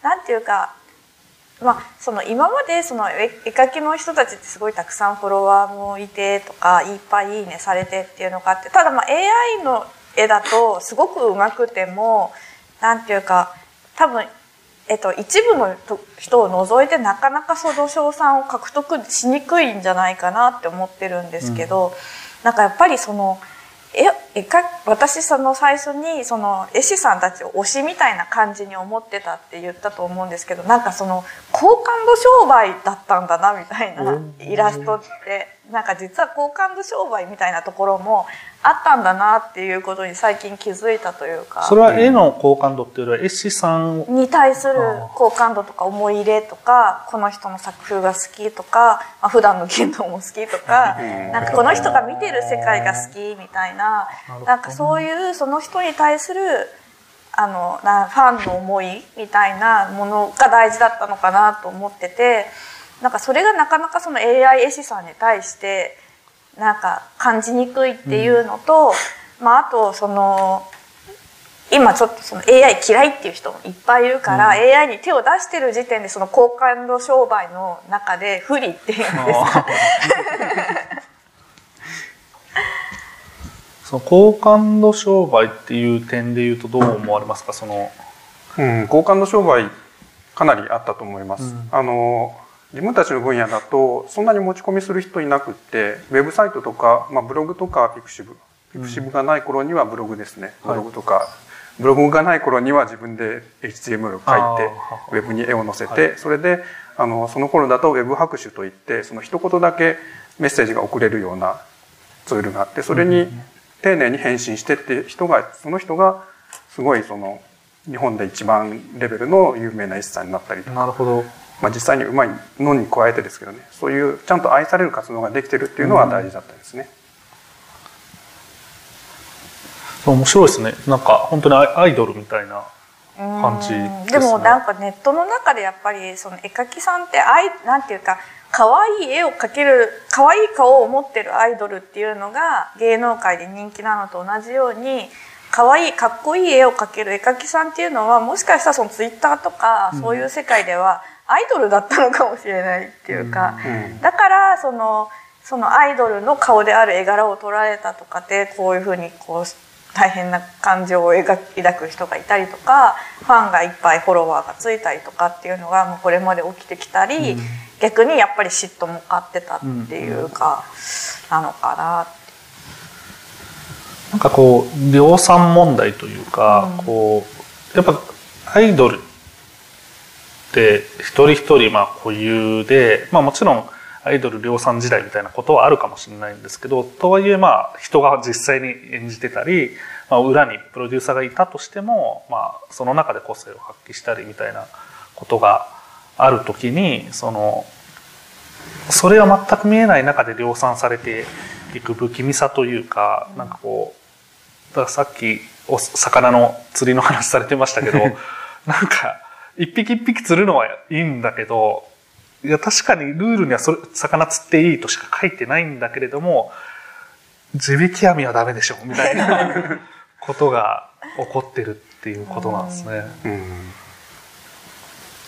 なんていうかまあ、その今までその絵描きの人たちってすごいたくさんフォロワーもいてとかいっぱいいいねされてっていうのがあってただまあ AI の絵だとすごくうまくてもなんていうか多分、えっと、一部の人を除いてなかなかその賞賛を獲得しにくいんじゃないかなって思ってるんですけど、うん、なんかやっぱりその。えか私その最初にその絵師さんたちを推しみたいな感じに思ってたって言ったと思うんですけどなんかその好感度商売だったんだなみたいなイラストってなんか実は好感度商売みたいなところもあったんだなっていうことに最近気づいたというか。それは絵の好感度っていうよりは絵師さんに対する好感度とか思い入れとかこの人の作風が好きとか、まあ、普段の言動も好きとかなんかこの人が見てる世界が好きみたいななんかそういうその人に対するあのなファンの思いみたいなものが大事だったのかなと思っててなんかそれがなかなかその AI 絵師さんに対してなんか感じにくいっていうのと、うん、まああとその今ちょっとその AI 嫌いっていう人もいっぱいいるから、うん、AI に手を出してる時点でその好感度商売の中で不利っていうんです。か。その好感度商売っていう点で言うとどう思われますか？その、うん、好感度商売かなりあったと思います。うん、あの自分たちの分野だとそんなに持ち込みする人いなくってウェブサイトとか、まあ、ブログとか pixiv pixivがない頃にはブログですね、ブログとか、はい、ブログがない頃には自分で HTML を書いてウェブに絵を載せて、はい、それであのその頃だとウェブ拍手といってその一言だけメッセージが送れるようなツールがあってそれに丁寧に返信してって人がその人がすごいその日本で一番レベルの有名な絵師さんになったりとか。なるほどまあ、実際にうまいのに加えてですけどねそういうちゃんと愛される活動ができてるっていうのは大事だったですね。そう面白いですね。なんか本当にアイドルみたいな感じうんですね。でもなんかネットの中でやっぱりその絵描きさんって愛なんていうか可愛い絵を描ける可愛い顔を持ってるアイドルっていうのが芸能界で人気なのと同じように可愛いかっこいい絵を描ける絵描きさんっていうのはもしかしたらそのツイッターとかそういう世界ではアイドルだったのかもしれないっていうか、うんだからそのそのアイドルの顔である絵柄を撮られたとかでこういうふうにこう大変な感情を抱く人がいたりとかファンがいっぱいフォロワーがついたりとかっていうのがもうこれまで起きてきたり、逆にやっぱり嫉妬も買ってたっていうか、なのかななんかこう量産問題というか、うんこうやっぱアイドルって一人一人まあ固有で、まあ、もちろんアイドル量産時代みたいなことはあるかもしれないんですけどとはいえまあ人が実際に演じてたり、まあ、裏にプロデューサーがいたとしても、まあ、その中で個性を発揮したりみたいなことがある時にそのそれは全く見えない中で量産されていく不気味さというかなんかこうだからさっきお魚の釣りの話されてましたけど なんか一匹一匹釣るのはいいんだけどいや確かにルールにはそれ魚釣っていいとしか書いてないんだけれども地引き網はダメでしょみたいな ことが起こってるっていうことなんですね。うん。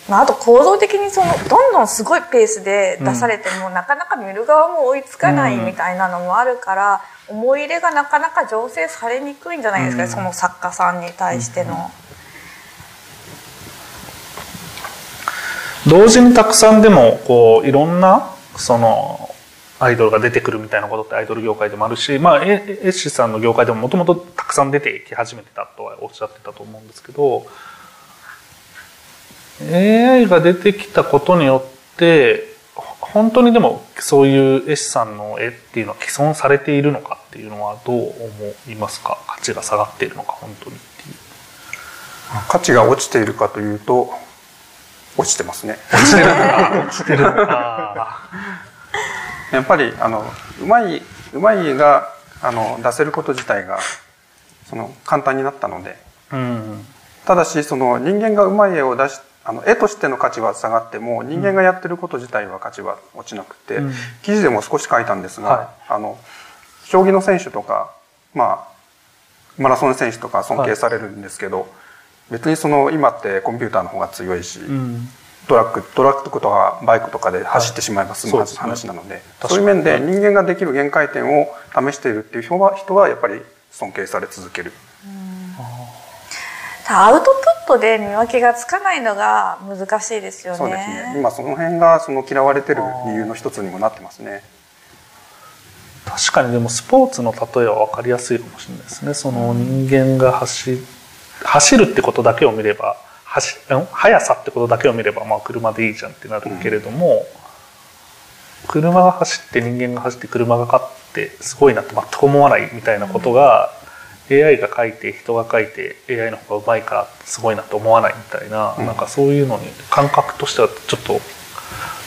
まあ、あと構造的にそのどんどんすごいペースで出されても、なかなか見る側も追いつかないみたいなのもあるから、思い入れがなかなか醸成されにくいんじゃないですか、うん。その作家さんに対しての。同時にたくさんでもこういろんなそのアイドルが出てくるみたいなことってアイドル業界でもあるし、まあ、エッシさんの業界でももともとたくさん出てき始めてたとはおっしゃってたと思うんですけど AI が出てきたことによって本当にでもそういう絵師さんの絵っていうのは既存されているのかっていうのはどう思いますか？価値が下がっているのか本当にっていう。価値が落ちているかというと落ちてますね。落ちてる。落ちてる。やっぱりあのうまいうまい絵があの出せること自体がその簡単になったので。うん。ただしその人間がうまい絵を出しあの絵としての価値は下がっても人間がやってること自体は価値は落ちなくて、うん。記事でも少し書いたんですが、はい。あの将棋の選手とか、まあ、マラソン選手とか尊敬されるんですけど、別にその今ってコンピューターの方が強いし、うんトラックトラックとかバイクとかで走ってしまえば済むはいそうですね話なので、確かにそういう面で人間ができる限界点を試しているっていう人は人はやっぱり尊敬され続ける。アウトプットで見分けがつかないのが難しいですよね。そうですね。今その辺がその嫌われてる理由の一つにもなってますね。確かにでもスポーツの例えは分かりやすいかもしれないですねその人間が走走るってことだけを見れば走速さってことだけを見ればまあ車でいいじゃんってなるけれども、車が走って人間が走って車が勝ってすごいなって全く思わないみたいなことが、AI が書いて人が書いて AI の方がうまいからすごいなと思わないみたいな、うんなんかそういうのに感覚としてはちょっと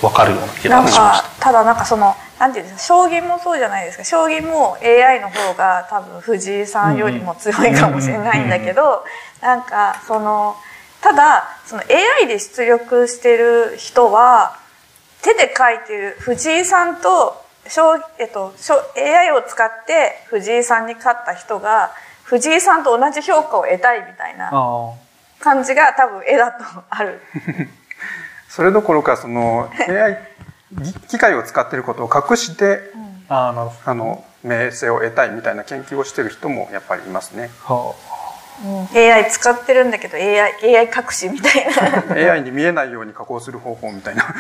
分かるような気がしました。ただなんかそのなんていうんですか将棋もそうじゃないですか将棋も AI の方が多分藤井さんよりも強いかもしれないんだけど、なんかそのただその AI で出力してる人は手で書いてる藤井さんと将えっと、将 AI を使って藤井さんに勝った人が藤井さんと同じ評価を得たいみたいな感じが多分絵だとある。それどころかその AI 機械を使っていることを隠してあああなるほあの名声を得たいみたいな研究をしている人もやっぱりいますね。ど。は AI 使ってるんだけど AI, AI 隠しみたいな。AI に見えないように加工する方法みたいな。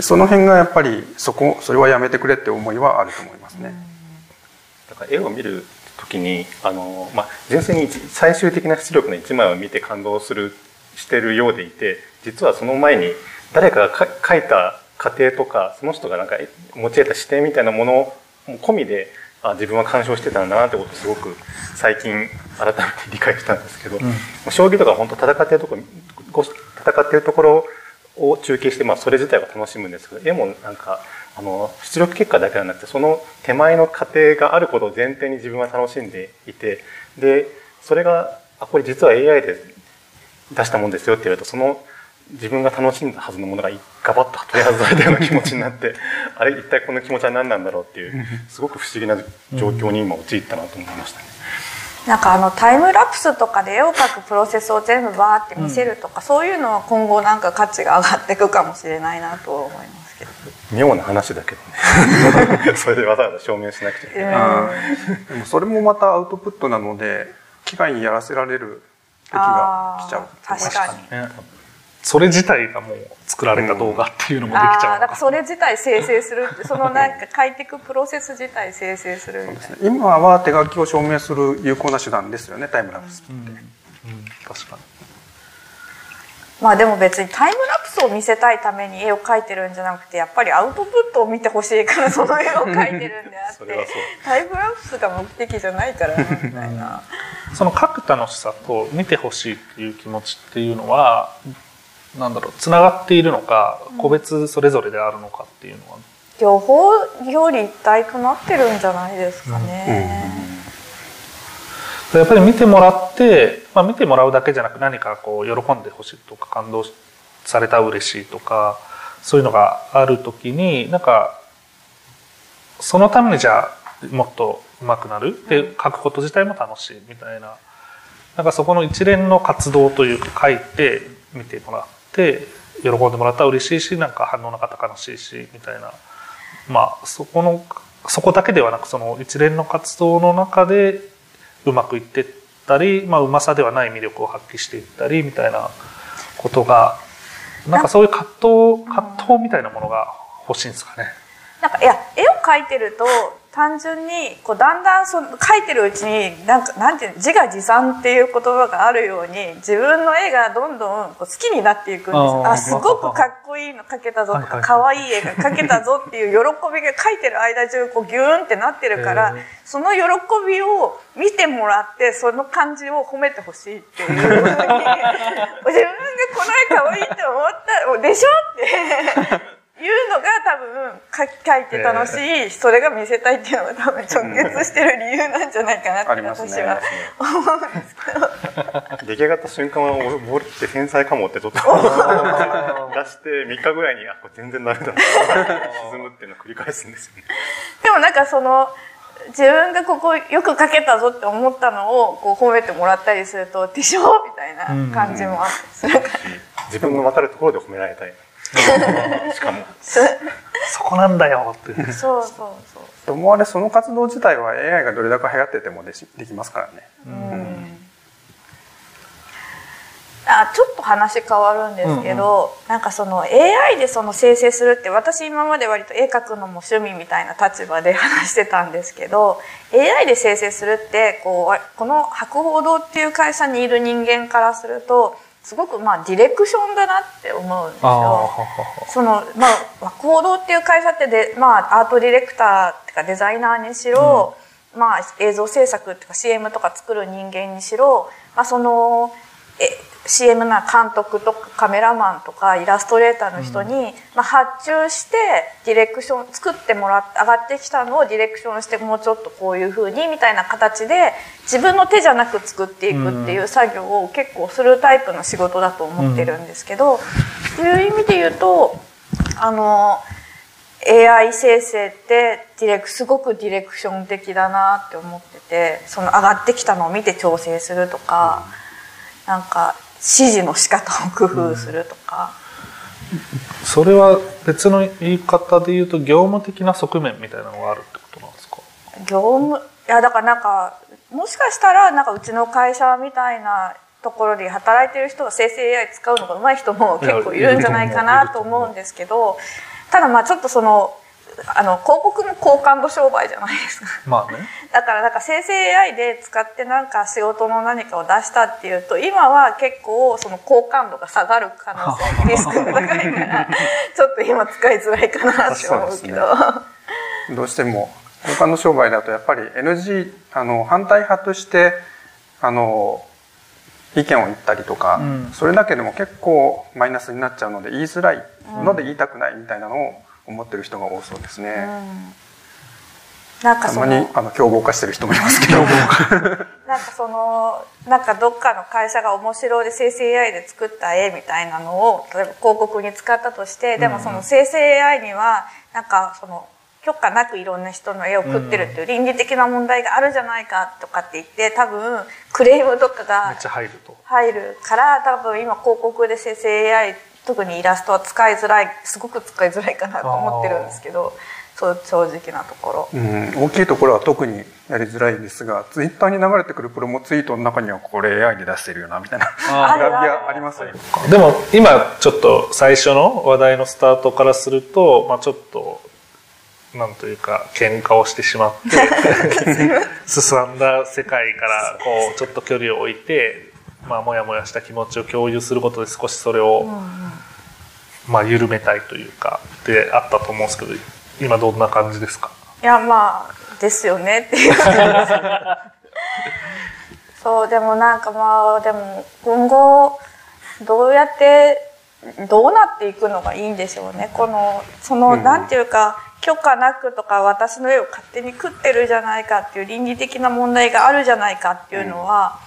その辺がやっぱりそこそれはやめてくれって思いはあると思いますね。だから絵を見る時にあの、まあ、純粋に最終的な出力の一枚を見て感動するしてるようでいて実はその前に誰かがか描いた過程とかその人がなんか持ち得た視点みたいなものも込みであ自分は鑑賞してたんだなってことをすごく最近改めて理解したんですけど、うん、将棋とか本当戦ってるところ戦ってるところを中継して、まあ、それ自体は楽しむんですけど絵もなんかあの出力結果だけではなくてその手前の過程があることを前提に自分は楽しんでいてでそれがあこれ実は AI で出したもんですよって言われるとその自分が楽しんだはずのものがガバッと取り外されたような気持ちになって あれ一体この気持ちは何なんだろうっていうすごく不思議な状況に今陥ったなと思いましたね。なんかあのタイムラプスとかで絵を描くプロセスを全部バーって見せるとか、うん、そういうのは今後なんか価値が上がっていくかもしれないなと思いますけど妙な話だけどね。それでわざわざ証明しなくちゃいけない、でもそれもまたアウトプットなので機械にやらせられる時が来ちゃう。確かに、それ自体がもう作られた動画っていうのもできちゃう、うん、だからそれ自体生成するそのなんか書いていくプロセス自体生成するみたいな、ね、今は手書きを証明する有効な手段ですよねタイムラプスって、うん、うん、確かにまあでも別にタイムラプスを見せたいために絵を描いてるんじゃなくてやっぱりアウトプットを見てほしいからその絵を描いてるんであって。タイムラプスが目的じゃないから みたいな。その描く楽しさと見てほしいっていう気持ちっていうのはなんだろうつながっているのか個別それぞれであるのかっていうのは、両方表裏一体となってるんじゃないですかね。やっぱり見てもらって、まあ、見てもらうだけじゃなく何かこう喜んでほしいとか感動された嬉しいとかそういうのがある時になんかそのためにじゃあもっと上手くなる。で書くこと自体も楽しいみたいな。なんかそこの一連の活動というか書いて見てもらって喜んでもらったら嬉しいしなんか反応なかった悲しいしみたいな。まあそこのそこだけではなくその一連の活動の中でうまくいってったり、まあ、うまさではない魅力を発揮していったりみたいなことがなんかそういう葛藤葛藤みたいなものが欲しいんですかね。なんかいや絵を描いてると単純にこうだんだんその描いてるうちになんかなんていう自画自賛っていう言葉があるように自分の絵がどんどんこう好きになっていくんです。あすごくかっこいいの描けたぞとか可愛い絵が描けたぞっていう喜びが描いてる間中こうギューンってなってるからその喜びを見てもらってその感じを褒めてほしいっていうふうに 自分がこの絵可愛いって思ったでしょっていうのが多分書いて楽しい、それが見せたいっていうのが多分直結してる理由なんじゃないかなって私は思うんですけど、出来上がった瞬間は俺って天才かもってちょっと出して3日ぐらいにあこれ全然ダメだ。沈むっていうのを繰り返すんですよねでもなんかその自分がここよく書けたぞって思ったのをこう褒めてもらったりすると「でしょ?」みたいな感じもあってするから自分の分かるところで褒められたいしかも。そこなんだよ。ってそうそうそう。と思われその活動自体は AI がどれだけ流行っててもでできますからね。うん、あちょっと話変わるんですけど、うんうん、なんかその AI でその生成するって私今まで割と絵描くのも趣味みたいな立場で話してたんですけど AI で生成するってこうこの博報堂っていう会社にいる人間からするとすごくまあディレクションだなって思うんですよ。そのまあ行動っていう会社ってで、まあ、アートディレクターっていうかデザイナーにしろ、うん、まあ映像制作っていうか CM とか作る人間にしろ、まあ、そのえ CM な監督とかカメラマンとかイラストレーターの人に、うん、まあ、発注してディレクション作ってもらって上がってきたのをディレクションしてもうちょっとこういうふうにみたいな形で自分の手じゃなく作っていくっていう作業を結構するタイプの仕事だと思ってるんですけど、うん、っていう意味で言うとあの AI 生成ってディレクすごくディレクション的だなって思っててその上がってきたのを見て調整するとか。うんなんか指示の仕方を工夫するとか、うん、それは別の言い方で言うと業務的な側面みたいなのがあるってことなんですか？業務いやだからなんかもしかしたらなんかうちの会社みたいなところで働いてる人が生成 AI 使うのが上手い人も結構いるんじゃないかなと思うんですけどただまあちょっとそのあの広告も好感度商売じゃないですか。まあね。だからなんか生成 AI で使ってなんか仕事の何かを出したっていうと今は結構その好感度が下がる可能性リスクが高いから ちょっと今使いづらいかなって思うけど。どうしても他の商売だとやっぱり NG あの反対派としてあの意見を言ったりとか、うん。それだけでも結構マイナスになっちゃうので言いづらいので言いたくないみたいなのを思ってる人が多そうですね。うんなんかたまにあの競合化してる人もいますけど。なんかそのなんかどっかの会社が面白いで生成 AI で作った絵みたいなのを例えば広告に使ったとしてでもその生成 AI にはなんかその許可なくいろんな人の絵を食ってるっていう倫理的な問題があるじゃないかとかって言って多分クレームとかが。入るから多分今広告で生成 AI 特にイラストは使いづらいすごく使いづらいかなと思ってるんですけどそう正直なところ。うん、大きいところは特にやりづらいんですが、ツイッターに流れてくるプロモツイートの中にはこれ AI で出してるよなみたいなああるグラビアありますよ。でも今ちょっと最初の話題のスタートからすると、まあ、ちょっとなんというか喧嘩をしてしまって 進んだ世界からこうちょっと距離を置いて、まあ、もやもやした気持ちを共有することで少しそれを、まあ、緩めたいというかであったと思うんですけど今どんな感じですか？いやまあですよねっていう。そうでもなんかまあでも今後どうやってどうなっていくのがいいんでしょうね。このその、うんなんていうか許可なくとか私の絵を勝手に食ってるじゃないかっていう倫理的な問題があるじゃないかっていうのは、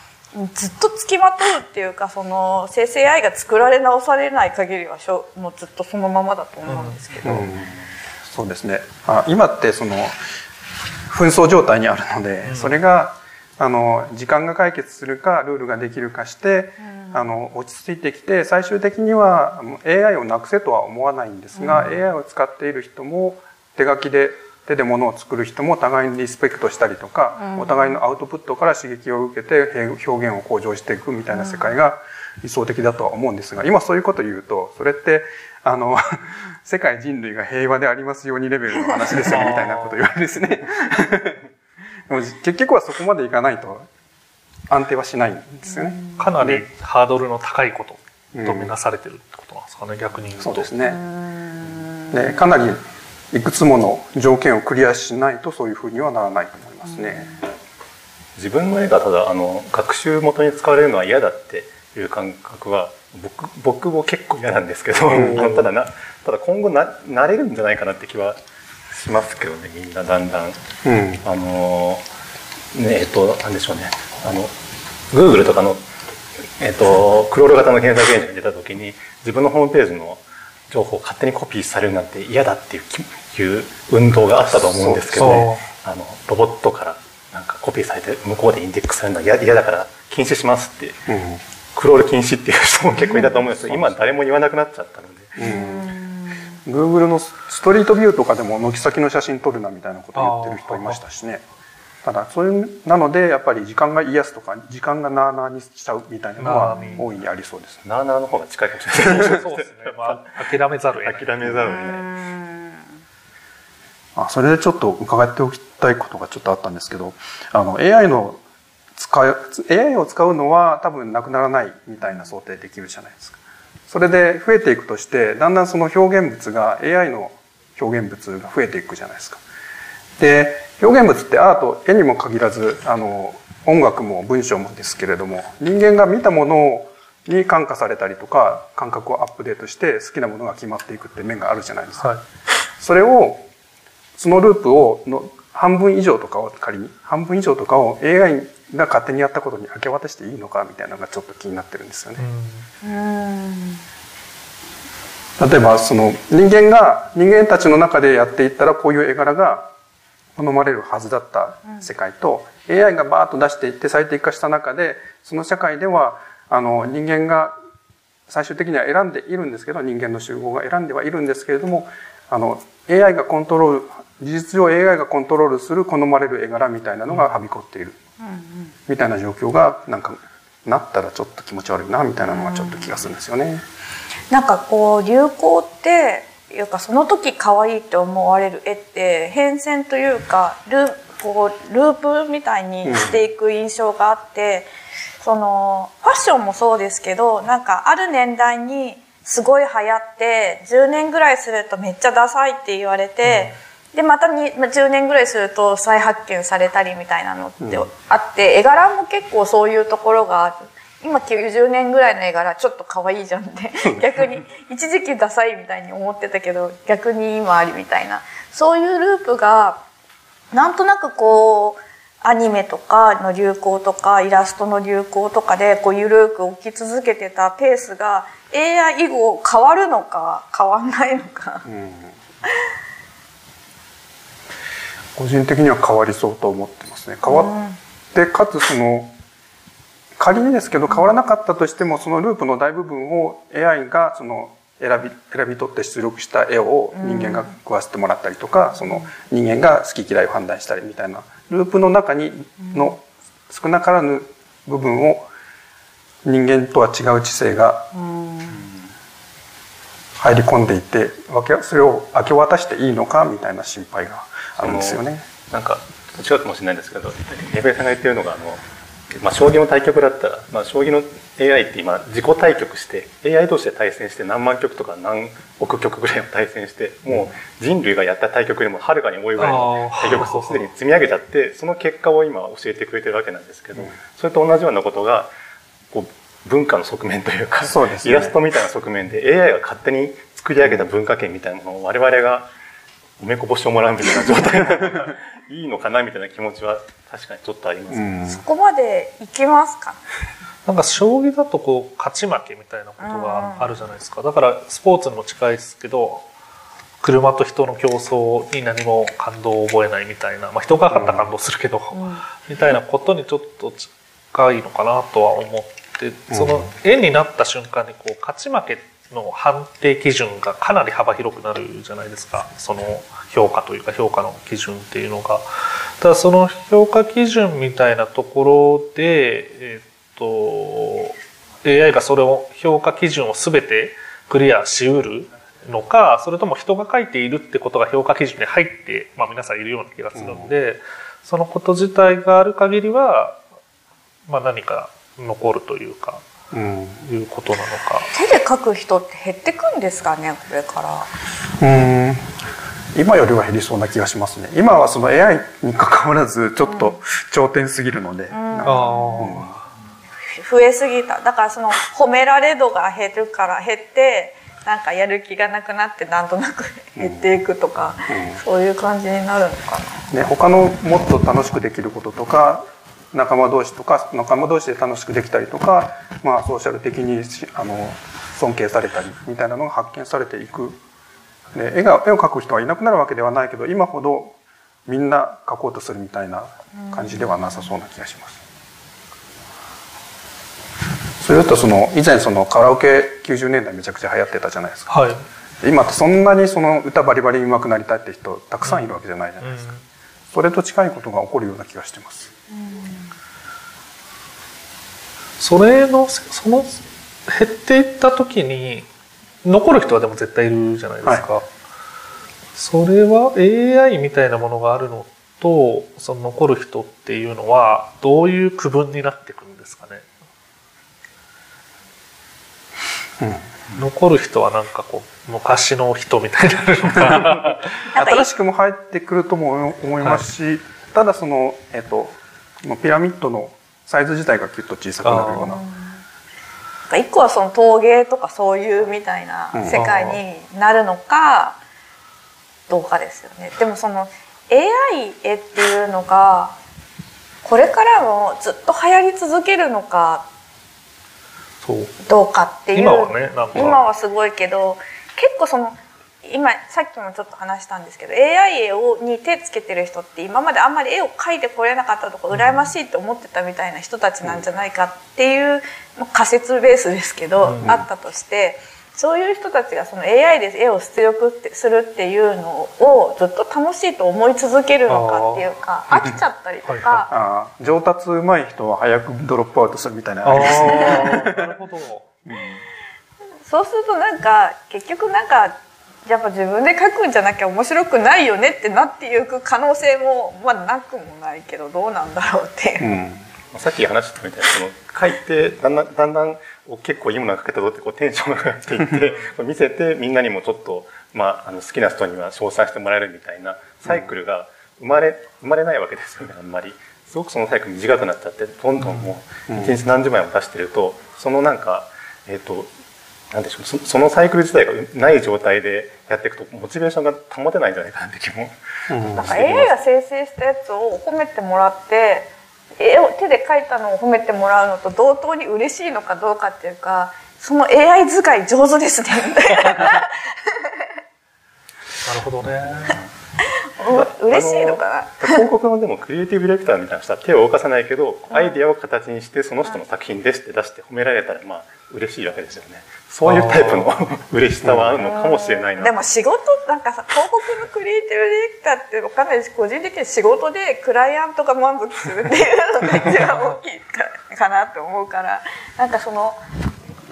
ずっとつきまとうっていうかその生成 AI が作られ直されない限りはしょもうずっとそのままだと思うんですけど。うん。そうですね。あ今ってその紛争状態にあるので、それがあの時間が解決するかルールができるかして、あの落ち着いてきて最終的には AI をなくせとは思わないんですが、AI を使っている人も手書きで手で物を作る人も互いにリスペクトしたりとか、お互いのアウトプットから刺激を受けて表現を向上していくみたいな世界が理想的だとは思うんですが今そういうこと言うとそれってあの 世界人類が平和でありますようにレベルの話ですよね みたいなこと言われですね。で も結局はそこまでいかないと安定はしないんですよね。かなりハードルの高いこととみなされてるってことなんですかね、逆に言うと。そうですね。でかなりいくつもの条件をクリアしないとそういうふうにはならないと思いますね。自分の絵がただあの学習元に使われるのは嫌だっていう感覚は僕僕も結構嫌なんですけど、ただなただ今後な慣れるんじゃないかなって気はしますけどねみんなだんだん。うん。あのねえっとなんでしょうねあの Google とかのえっとクロール型の検索エンジンが出た時に自分のホームページの情報を勝手にコピーされるなんて嫌だっていうきいう運動があったと思うんですけど、そうあのロボットからなんかコピーされて向こうでインデックスされるのは嫌嫌だから禁止しますって。うん。クロール禁止っていう人も結構いたと思うんですけど今誰も言わなくなっちゃったので。Google のストリートビューとかでも軒先の写真撮るなみたいなことを言ってる人いましたしね。ただそういうなのでやっぱり時間が癒すとか時間がなあなあにしちゃうみたいなのは大いにありそうですね。なあなあの方が近いかもしれないですそうですね。まあ、諦めざるを得ない。諦めざるを得ない。あそれでちょっと伺っておきたいことがちょっとあったんですけどあの AI の使い AI を使うのは多分なくならないみたいな想定できるじゃないですか。それで増えていくとしてだんだんその表現物が AI の表現物が増えていくじゃないですか。で表現物ってアート絵にも限らずあの音楽も文章もですけれども人間が見たものに感化されたりとか感覚をアップデートして好きなものが決まっていくって面があるじゃないですか。はい。それをそのループをの半分以上とかを仮に半分以上とかを AI が勝手にやったことに明け渡していいのかみたいなのがちょっと気になってるんですよね。例えばその人間が人間たちの中でやっていったらこういう絵柄が好まれるはずだった世界と、AI がバーッと出していって最適化した中でその社会ではあの人間が最終的には選んでいるんですけど人間の集合が選んではいるんですけれどもあの AI がコントロール事実上 AI がコントロールする好まれる絵柄みたいなのがはびこっている、みたいな状況がなんかなったらちょっと気持ち悪いなみたいなのがちょっと気がするんですよね。なんかこう流行っていうかその時可愛いって思われる絵って変遷というかルこうループみたいにしていく印象があって、そのファッションもそうですけどなんかある年代にすごい流行って10年ぐらいするとめっちゃダサいって言われて、でまたにまあ10年ぐらいすると再発見されたりみたいなのってあって、絵柄も結構そういうところがある。今90年ぐらいの絵柄ちょっと可愛いじゃんって。逆に一時期ダサいみたいに思ってたけど逆に今ありみたいな。そういうループがなんとなくこうアニメとかの流行とかイラストの流行とかでこう緩く起き続けてたペースが AI 以後変わるのか変わんないのか。個人的には変わりそうと思ってますね。変わってかつその仮にですけど変わらなかったとしてもそのループの大部分を AI がその選び選び取って出力した絵を人間が食わせてもらったりとか、その人間が好き嫌いを判断したりみたいなループの中にの少なからぬ部分を人間とは違う知性が入り込んでいてそれを明け渡していいのかみたいな心配があるんですよね。なんか違うかもしれないんですけどレベさんが言ってるのがあの、まあ、将棋の対局だったら、まあ、将棋の AI って今自己対局して AI 同士で対戦して何万局とか何億局ぐらいを対戦してもう人類がやった対局よりもはるかに多いぐらいの対局数をすでに積み上げちゃってその結果を今教えてくれてるわけなんですけど、それと同じようなことがこう文化の側面というかイラストみたいな側面で AI が勝手に作り上げた文化圏みたいなものを我々がおめこぼしをもらうみたいな状態いいのかなみたいな気持ちは確かに。ちょっとあります、うん。そこまでいきますか？なんか将棋だとこう勝ち負けみたいなことがあるじゃないですか。だからスポーツにも近いですけど車と人の競争に何も感動を覚えないみたいな、まあ、人が勝ったら感動するけど、みたいなことにちょっと近いのかなとは思ってその絵になった瞬間にこう勝ち負けの判定基準がかなり幅広くなるじゃないですかその評価というか評価の基準っていうのが。ただその評価基準みたいなところで、えっと AI がそれを評価基準を全てクリアしうるのかそれとも人が書いているってことが評価基準に入って、まあ、皆さんいるような気がするんで、そのこと自体がある限りは、まあ、何か残るというかうんいうことなのか。手で描く人って減ってくんですかねこれから。うん。今よりは減りそうな気がしますね。今はその AI に関わらずちょっと頂点すぎるので、なんか増えすぎた。だからその褒められ度が減るから減ってなんかやる気がなくなってなんとなく減っていくとか、そういう感じになるのかな。ね、他のもっと楽しくできることとか仲間同士とか仲間同士で楽しくできたりとか、まあ、ソーシャル的にしあの尊敬されたりみたいなのが発見されていくで絵が絵を描く人はいなくなるわけではないけど今ほどみんな描こうとするみたいな感じではなさそうな気がします。それだとその以前そのカラオケ90年代めちゃくちゃ流行ってたじゃないですか。はい今ってそんなにその歌バリバリ上手くなりたいって人たくさんいるわけじゃないじゃないですか。それと近いことが起こるような気がしてます。それのその減っていった時に残る人はでも絶対いるじゃないですか、それは AI みたいなものがあるのとその残る人っていうのはどういう区分になってくるんですかね、残る人はなんかこう昔の人みたいになるのか。新しくも入ってくるとも思いますし、ただその、えっと、ピラミッドのサイズ自体がキュッと小さくなるような。一個はその陶芸とかそういうみたいな世界になるのかどうかですよね。でもその AI 絵っていうのがこれからもずっと流行り続けるのかどうかっていう今はね今はすごいけど結構その今さっきもちょっと話したんですけど AI 絵をに手つけてる人って今まであんまり絵を描いてこれなかったとか羨ましいって思ってたみたいな人たちなんじゃないかっていう、まあ仮説ベースですけど、あったとしてそういう人たちがその AI で絵を出力ってするっていうのをずっと楽しいと思い続けるのかっていうか飽きちゃったりとはいか。あー。上達うまい人は早くドロップアウトするみたいな。のあありますね。あなるほど。そうするとなんか結局なんかやっぱ自分で書くんじゃなきゃ面白くないよねってなっていく可能性もまあなくもないけどどうなんだろうっていう。うんさっき話したみたいにその書いてだんだんだんだん結構いいものが書けたぞってこうテンションが上がっていって 見せてみんなにもちょっと、まあ、あの好きな人には称賛してもらえるみたいなサイクルが生まれ生まれないわけですよねあんまり。すごくそのサイクル短くなっちゃってどんどんもう一日何十枚も出してるとそのなんかえっ、となんでしょうそそのサイクル自体がない状態でやっていくとモチベーションが保てないんじゃないかなって気も。なんか AI が生成したやつを褒めてもらって絵を手で描いたのを褒めてもらうのと同等に嬉しいのかどうかっていうかその AI 使い上手ですねみたいな。なるほどね。嬉しいのかな？広告のでもクリエイティブディレクターみたいな人は手を動かさないけどアイディアを形にしてその人の作品ですって出して褒められたらまあ嬉しいわけですよね。そういうタイプの 嬉しさはあるのかもしれないな。でも仕事なんかさ広告のクリエイティブディレクターって分かんないし個人的に仕事でクライアントが満足するっていうのが一番大きいかかなと思うからなんかその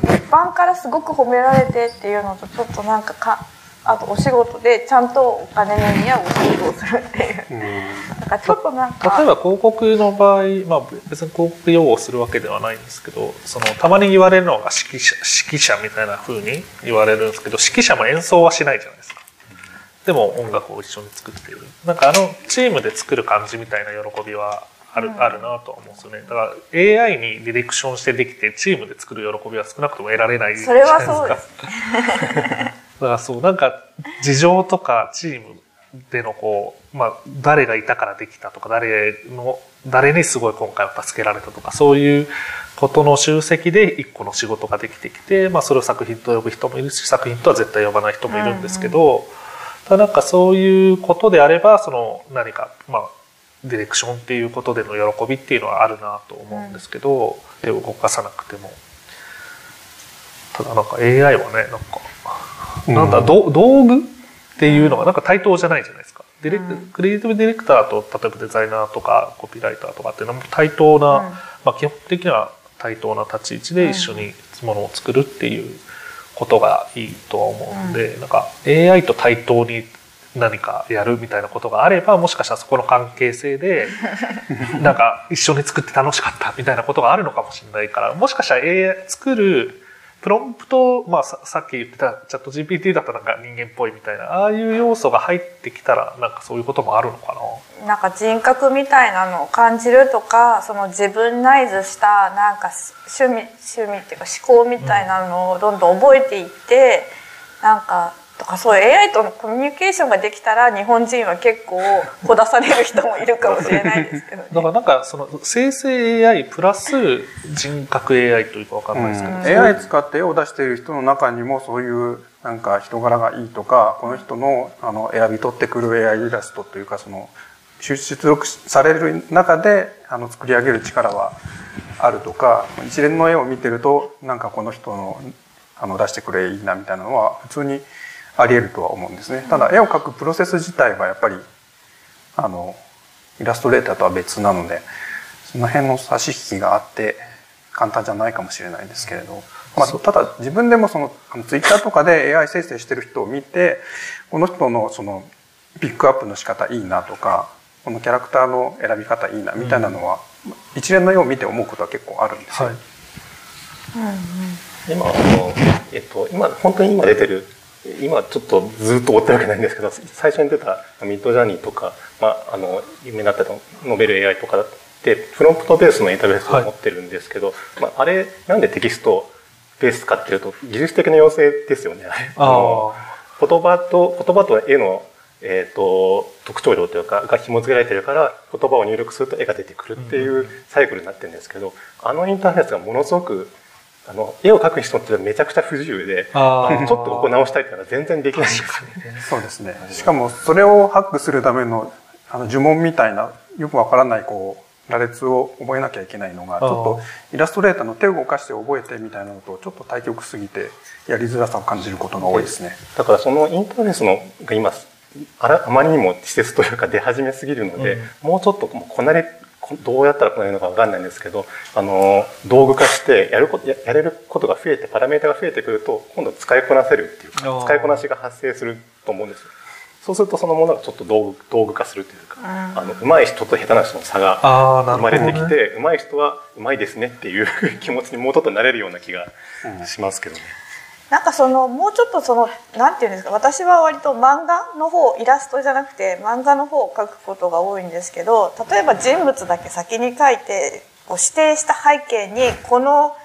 一般からすごく褒められてっていうのとちょっとなんかかあとお仕事でちゃんとお金の見合うお仕事をするっていう。なんかちょっとなんか例えば広告の場合、まあ、別に広告用をするわけではないんですけどそのたまに言われるのが指揮者指揮者みたいな風に言われるんですけど指揮者も演奏はしないじゃないですか。でも音楽を一緒に作っている。なんかあのチームで作る感じみたいな喜びはある,、あるなとは思うんですよね。だから AI にディレクションしてできてチームで作る喜びは少なくとも得られないそれないですか。はそうです だからそう、なんか、事情とかチームでのこう、まあ、誰がいたからできたとか、誰の、誰にすごい今回は助けられたとか、そういうことの集積で一個の仕事ができてきて、まあ、それを作品と呼ぶ人もいるし、作品とは絶対呼ばない人もいるんですけど、ただなんかそういうことであれば、その何か、まあ、ディレクションっていうことでの喜びっていうのはあるなと思うんですけど、手を動かさなくても。ただなんか AI はね、なんか、なんだ、ど道具っていうのがなんか対等じゃないじゃないですか。ディレククリエイティブディレクターと例えばデザイナーとかコピーライターとかっていうのも対等な、うん。まあ基本的には対等な立ち位置で一緒にものを作るっていうことがいいとは思うんで、なんか AI と対等に何かやるみたいなことがあればもしかしたらそこの関係性で なんか一緒に作って楽しかったみたいなことがあるのかもしれないからもしかしたら AI 作るプロンプト、まあささっき言ってたチャット GPT だったなんか人間っぽいみたいなああいう要素が入ってきたらなんかそういうこともあるのかな。なんか人格みたいなのを感じるとかその自分ナイズしたなんか趣味趣味っていうか思考みたいなのをどんどん覚えていって、なんかとかそういう AI とのコミュニケーションができたら日本人は結構ほだされる人もいるかもしれないですけど、ね、だからなんかその生成 AI プラス人格 AI というかわかんないですけど、うん。AI 使って絵を出している人の中にもそういうなんか人柄がいいとかこの人のあの選び取ってくる AI イラストというかその出出力される中であの作り上げる力はあるとか一連の絵を見てるとなんかこの人のあの出してくれいいなみたいなのは普通にあり得るとは思うんですね。ただ絵を描くプロセス自体はやっぱりあのイラストレーターとは別なのでその辺の差し引きがあって簡単じゃないかもしれないですけれど、まあ、ただ自分でもそのあのツイッターとかで AI 生成してる人を見てこの人のそのピックアップの仕方いいなとかこのキャラクターの選び方いいなみたいなのは、一連の絵を見て思うことは結構あるんですよ。はい。今あの、えっと、今本当に今出てる今ちょっとずっと追ってるわけないんですけど最初に出たミッドジャーニーとか、まあ、あの有名になったノベル AI とかってプロンプトベースのインターフェースを持ってるんですけど、まあ、あれなんでテキストベースかっていうと技術的な要請ですよね。あの言葉と言葉と絵のえーと、特徴量というかが紐付けられてるから言葉を入力すると絵が出てくるっていうサイクルになってるんですけど、あのインターフェースがものすごくあの絵を描く人ってめちゃくちゃ不自由でああのちょっとここ直したいってのは全然できないんですよね。そうですね。しかもそれをハックするためのあの呪文みたいなよくわからないこう羅列を覚えなきゃいけないのがちょっとイラストレーターの手を動かして覚えてみたいなのとちょっと対極すぎてやりづらさを感じることが多いですね。だからそのインターフェースのが今あらあまりにも施設というか出始めすぎるので、もうちょっともうこなれこどうやったらこのようのかわかんないんですけど、あの、道具化してやること、ややれることが増えて、パラメータが増えてくると、今度使いこなせるっていうか、使いこなしが発生すると思うんですよ。そうするとそのものがちょっと道具道具化するというか、あの上手い人と下手な人の差が生まれね。てきて、上手い人は上手いですねっていう 気持ちにもうちょっとなれるような気がしますけどね。なんかそのもうちょっとそのなんていうんですか私は割と漫画の方イラストじゃなくて漫画の方を描くことが多いんですけど例えば人物だけ先に描いてこう指定した背景にこの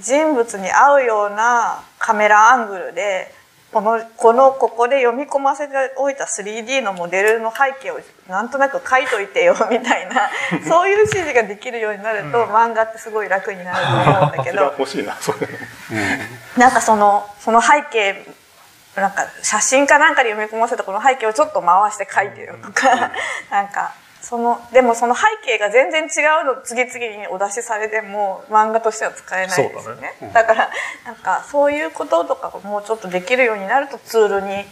人物に合うようなカメラアングルでこのこのここで読み込ませておいた 3D のモデルの背景をなんとなく書いといてよみたいな そういう指示ができるようになると、漫画ってすごい楽になると思うんだけど。欲しいな、そういうの。なんかそのその背景なんか写真かなんかで読み込ませたこの背景をちょっと回して描いてるとか、なんかそのでもその背景が全然違うの次々にお出しされても漫画としては使えないですよね。だからなんかそういうこととかがもうちょっとできるようになるとツールに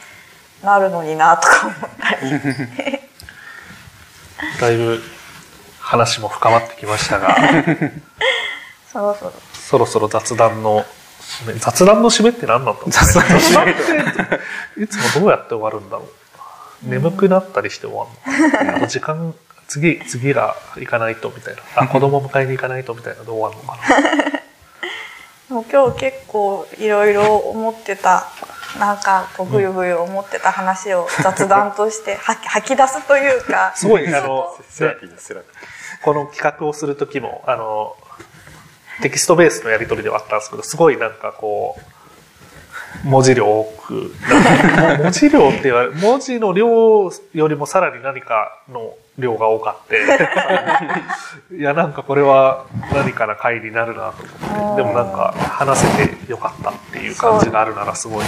なるのになとか思ったり。だいぶ話も深まってきましたが、そろそろそろそろ雑談の締め、雑談の締めって何なんだろうね。雑談って、いつもどうやって終わるんだろう。眠くなったりして終わるのかな。あと時間、次、次が行かないとみたいな。あ、子供迎えに行かないとみたいなので終わるのかな？もう今日結構いろいろ思ってたなんかこうぐゆぐゆ思ってた話を雑談として 吐き吐き出すというかすごい、あの、セラピーです、セラピー。この企画をする時も、あの、テキストベースのやり取りではあったんですけど、すごいなんかこう、文字量多く、文字量って言われる、文字の量よりもさらに何かの量が多かって、いやなんかこれは何かな回になるなと思って、でもなんか話せてよかったっていう感じがあるならすごい、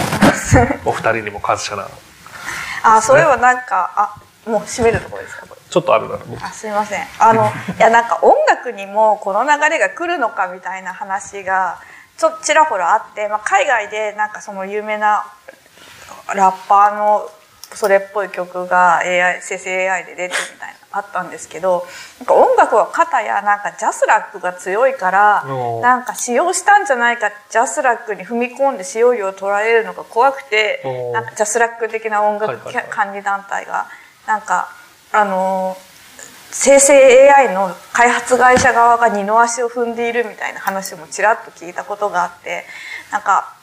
お二人にも感謝な、あそういえばなんかあもう締めるところですか？これちょっとあるなら、あすいません。あのいやなんか音楽にもこの流れが来るのかみたいな話がちょっとちらほらあって、まあ、海外でなんかその有名なラッパーのそれっぽい曲が AI 生成 AI で出てみたいなあったんですけどなんか音楽はかたやなんか JASRACが強いからなんか使用したんじゃないか JASRACに踏み込んで使用料を取られるのが怖くてなんかジャスラック的な音楽管理団体がなんかあのー生成 AI の開発会社側が二の足を踏んでいるみたいな話もちらっと聞いたことがあってなんか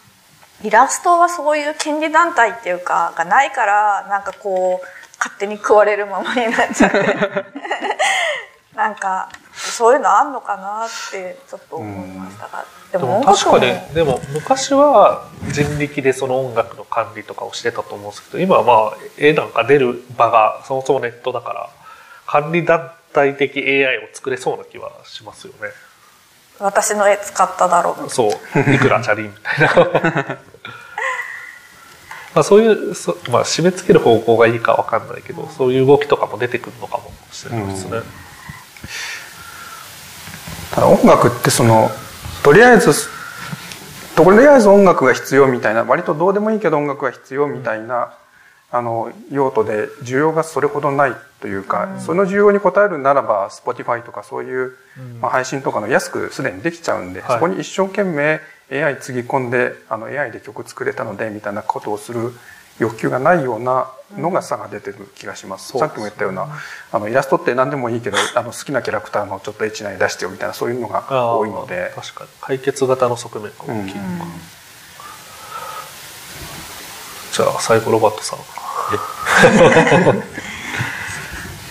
イラストはそういう権利団体っていうかがないからなんかこう勝手に食われるままになっちゃって。なんかそういうのあんのかなってちょっと思いましたが。ででも確かにでも昔は人力でその音楽の管理とかをしてたと思うんですけど今はまあ絵なんか出る場がそもそもネットだから管理団体的 AI を作れそうな気はしますよね。私の絵使っただろう。そう。いくらチャリンみたいな。まあそういうそ、まあ、締め付ける方向がいいかわかんないけどそういう動きとかも出てくるのかもしれないですね、ただ音楽ってそのとりあえずとりあえず音楽が必要みたいな割とどうでもいいけど音楽が必要みたいな、あの用途で需要がそれほどないというか、その需要に応えるならば Spotify とかそういう、まあ、配信とかの安くすでにできちゃうんで、はい。そこに一生懸命 AI つぎ込んであの AI で曲作れたのでみたいなことをする欲求がないようなのが差が出てる気がします。そうですさっきも言ったようなあのイラストって何でもいいけどあの好きなキャラクターのちょっとエッチな絵出してよみたいなそういうのが多いので。確かに。解決型の側面が大きいのか、じゃあ最後ロバートさん。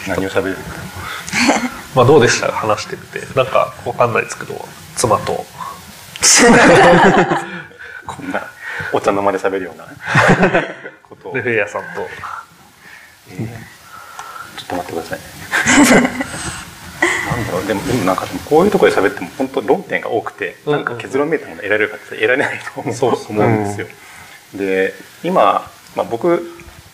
何を喋る？まあどうでした？話してみて。なんかわかんないですけど妻と。こんなお茶の間で喋るようなことを。レフェアさんと。ちょっと待ってください。ね。なんだろう。でもでもなんかこういうところで喋っても本当論点が多くてなんか結論めいたもの得られるかって得られないと思う,、そうですね。思うんですよ。で今、まあ、僕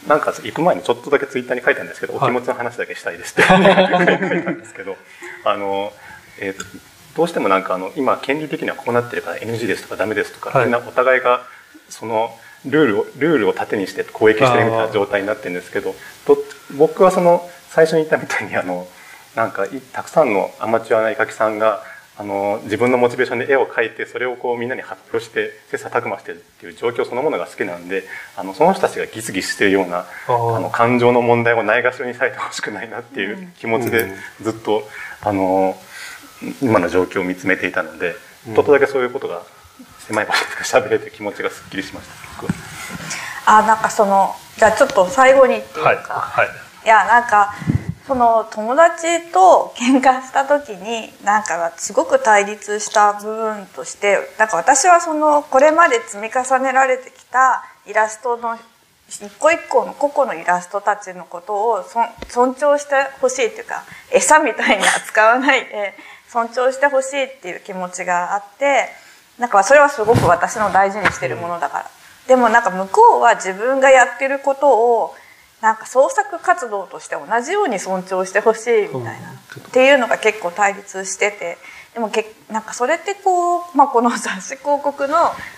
なんか行く前にちょっとだけツイッターに書いたんですけど、はい。お気持ちの話だけしたいですって。書いたんですけどあの、えーとどうしてもなんかあの今権利的にはこうなってるから NG ですとかダメですとか、はい。みんなお互いがそのルールをルールを盾にして攻撃してるみたいな状態になってるんですけどど僕はその最初に言ったみたいにあのなんかいたくさんのアマチュアな絵描きさんがあの自分のモチベーションで絵を描いてそれをこうみんなに発表して切磋琢磨してるっていう状況そのものが好きなんであのその人たちがギスギスしてるようなあの感情の問題をないがしろにされてほしくないなっていう気持ちでずっとあの今の状況を見つめていたのでちょっとだけそういうことが狭い場所で喋れて気持ちがすっきりしました。あなんかそのじゃあちょっと最後にっていうか、はい。はい、いやなんかその友達と喧嘩した時になんかすごく対立した部分としてなんか私はそのこれまで積み重ねられてきたイラストの一個一個の個々のイラストたちのことを尊重してほしいっていうか餌みたいに扱わないで尊重してほしいっていう気持ちがあってなんかそれはすごく私の大事にしてるものだから。でもなんか向こうは自分がやってることをなんか創作活動として同じように尊重してほしいみたいな、っていうのが結構対立してて。でもけなんかそれってこう、まあ、この 雑誌広告の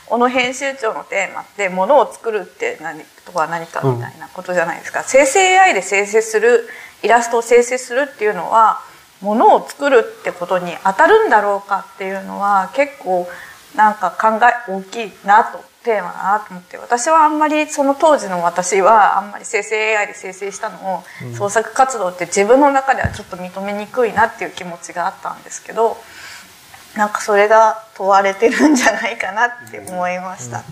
小野編集長のテーマってものを作るって何とは何かみたいなことじゃないですか、うん、生成 AI で生成するイラストを生成するっていうのはものを作るってことに当たるんだろうかっていうのは結構なんか考え大きいなとテーマだなと思って私はあんまりその当時の私はあんまり生成 AI で生成したのを創作活動って自分の中ではちょっと認めにくいなっていう気持ちがあったんですけどなんかそれが問われてるんじゃないかなって思いました。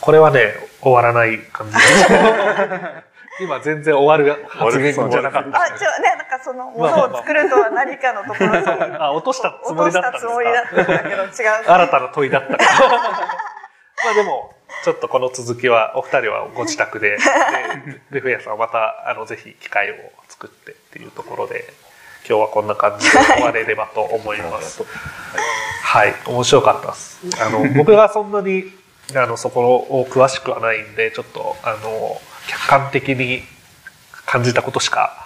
これはね終わらない感じ 今全然終わる発言じゃなかった。あ、違うね、なんかそのものを作るとは何かのところに。あ、落としたつもりだったんですか？落としたつもりだったんだけど違う、新たな問いだった。まあでもちょっとこの続きはお二人はご自宅で、でレフェアさんはまたあのぜひ機会を作ってっていうところで。今日はこんな感じで終われればと思います。はい、面白かったです。あの僕がそんなにあのそこを詳しくはないんでちょっとあの客観的に感じたことしか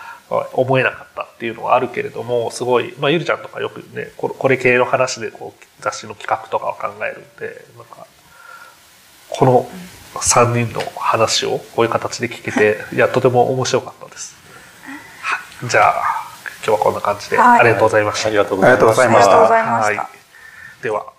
思えなかったっていうのはあるけれどもすごい、まあ、ゆりちゃんとかよくねこれ系の話でこう雑誌の企画とかを考えるんでなんかこの3人の話をこういう形で聞けていやとても面白かったです。はい、じゃあ今日はこんな感じで、ありがとうございました。ありがとうございました。はい、では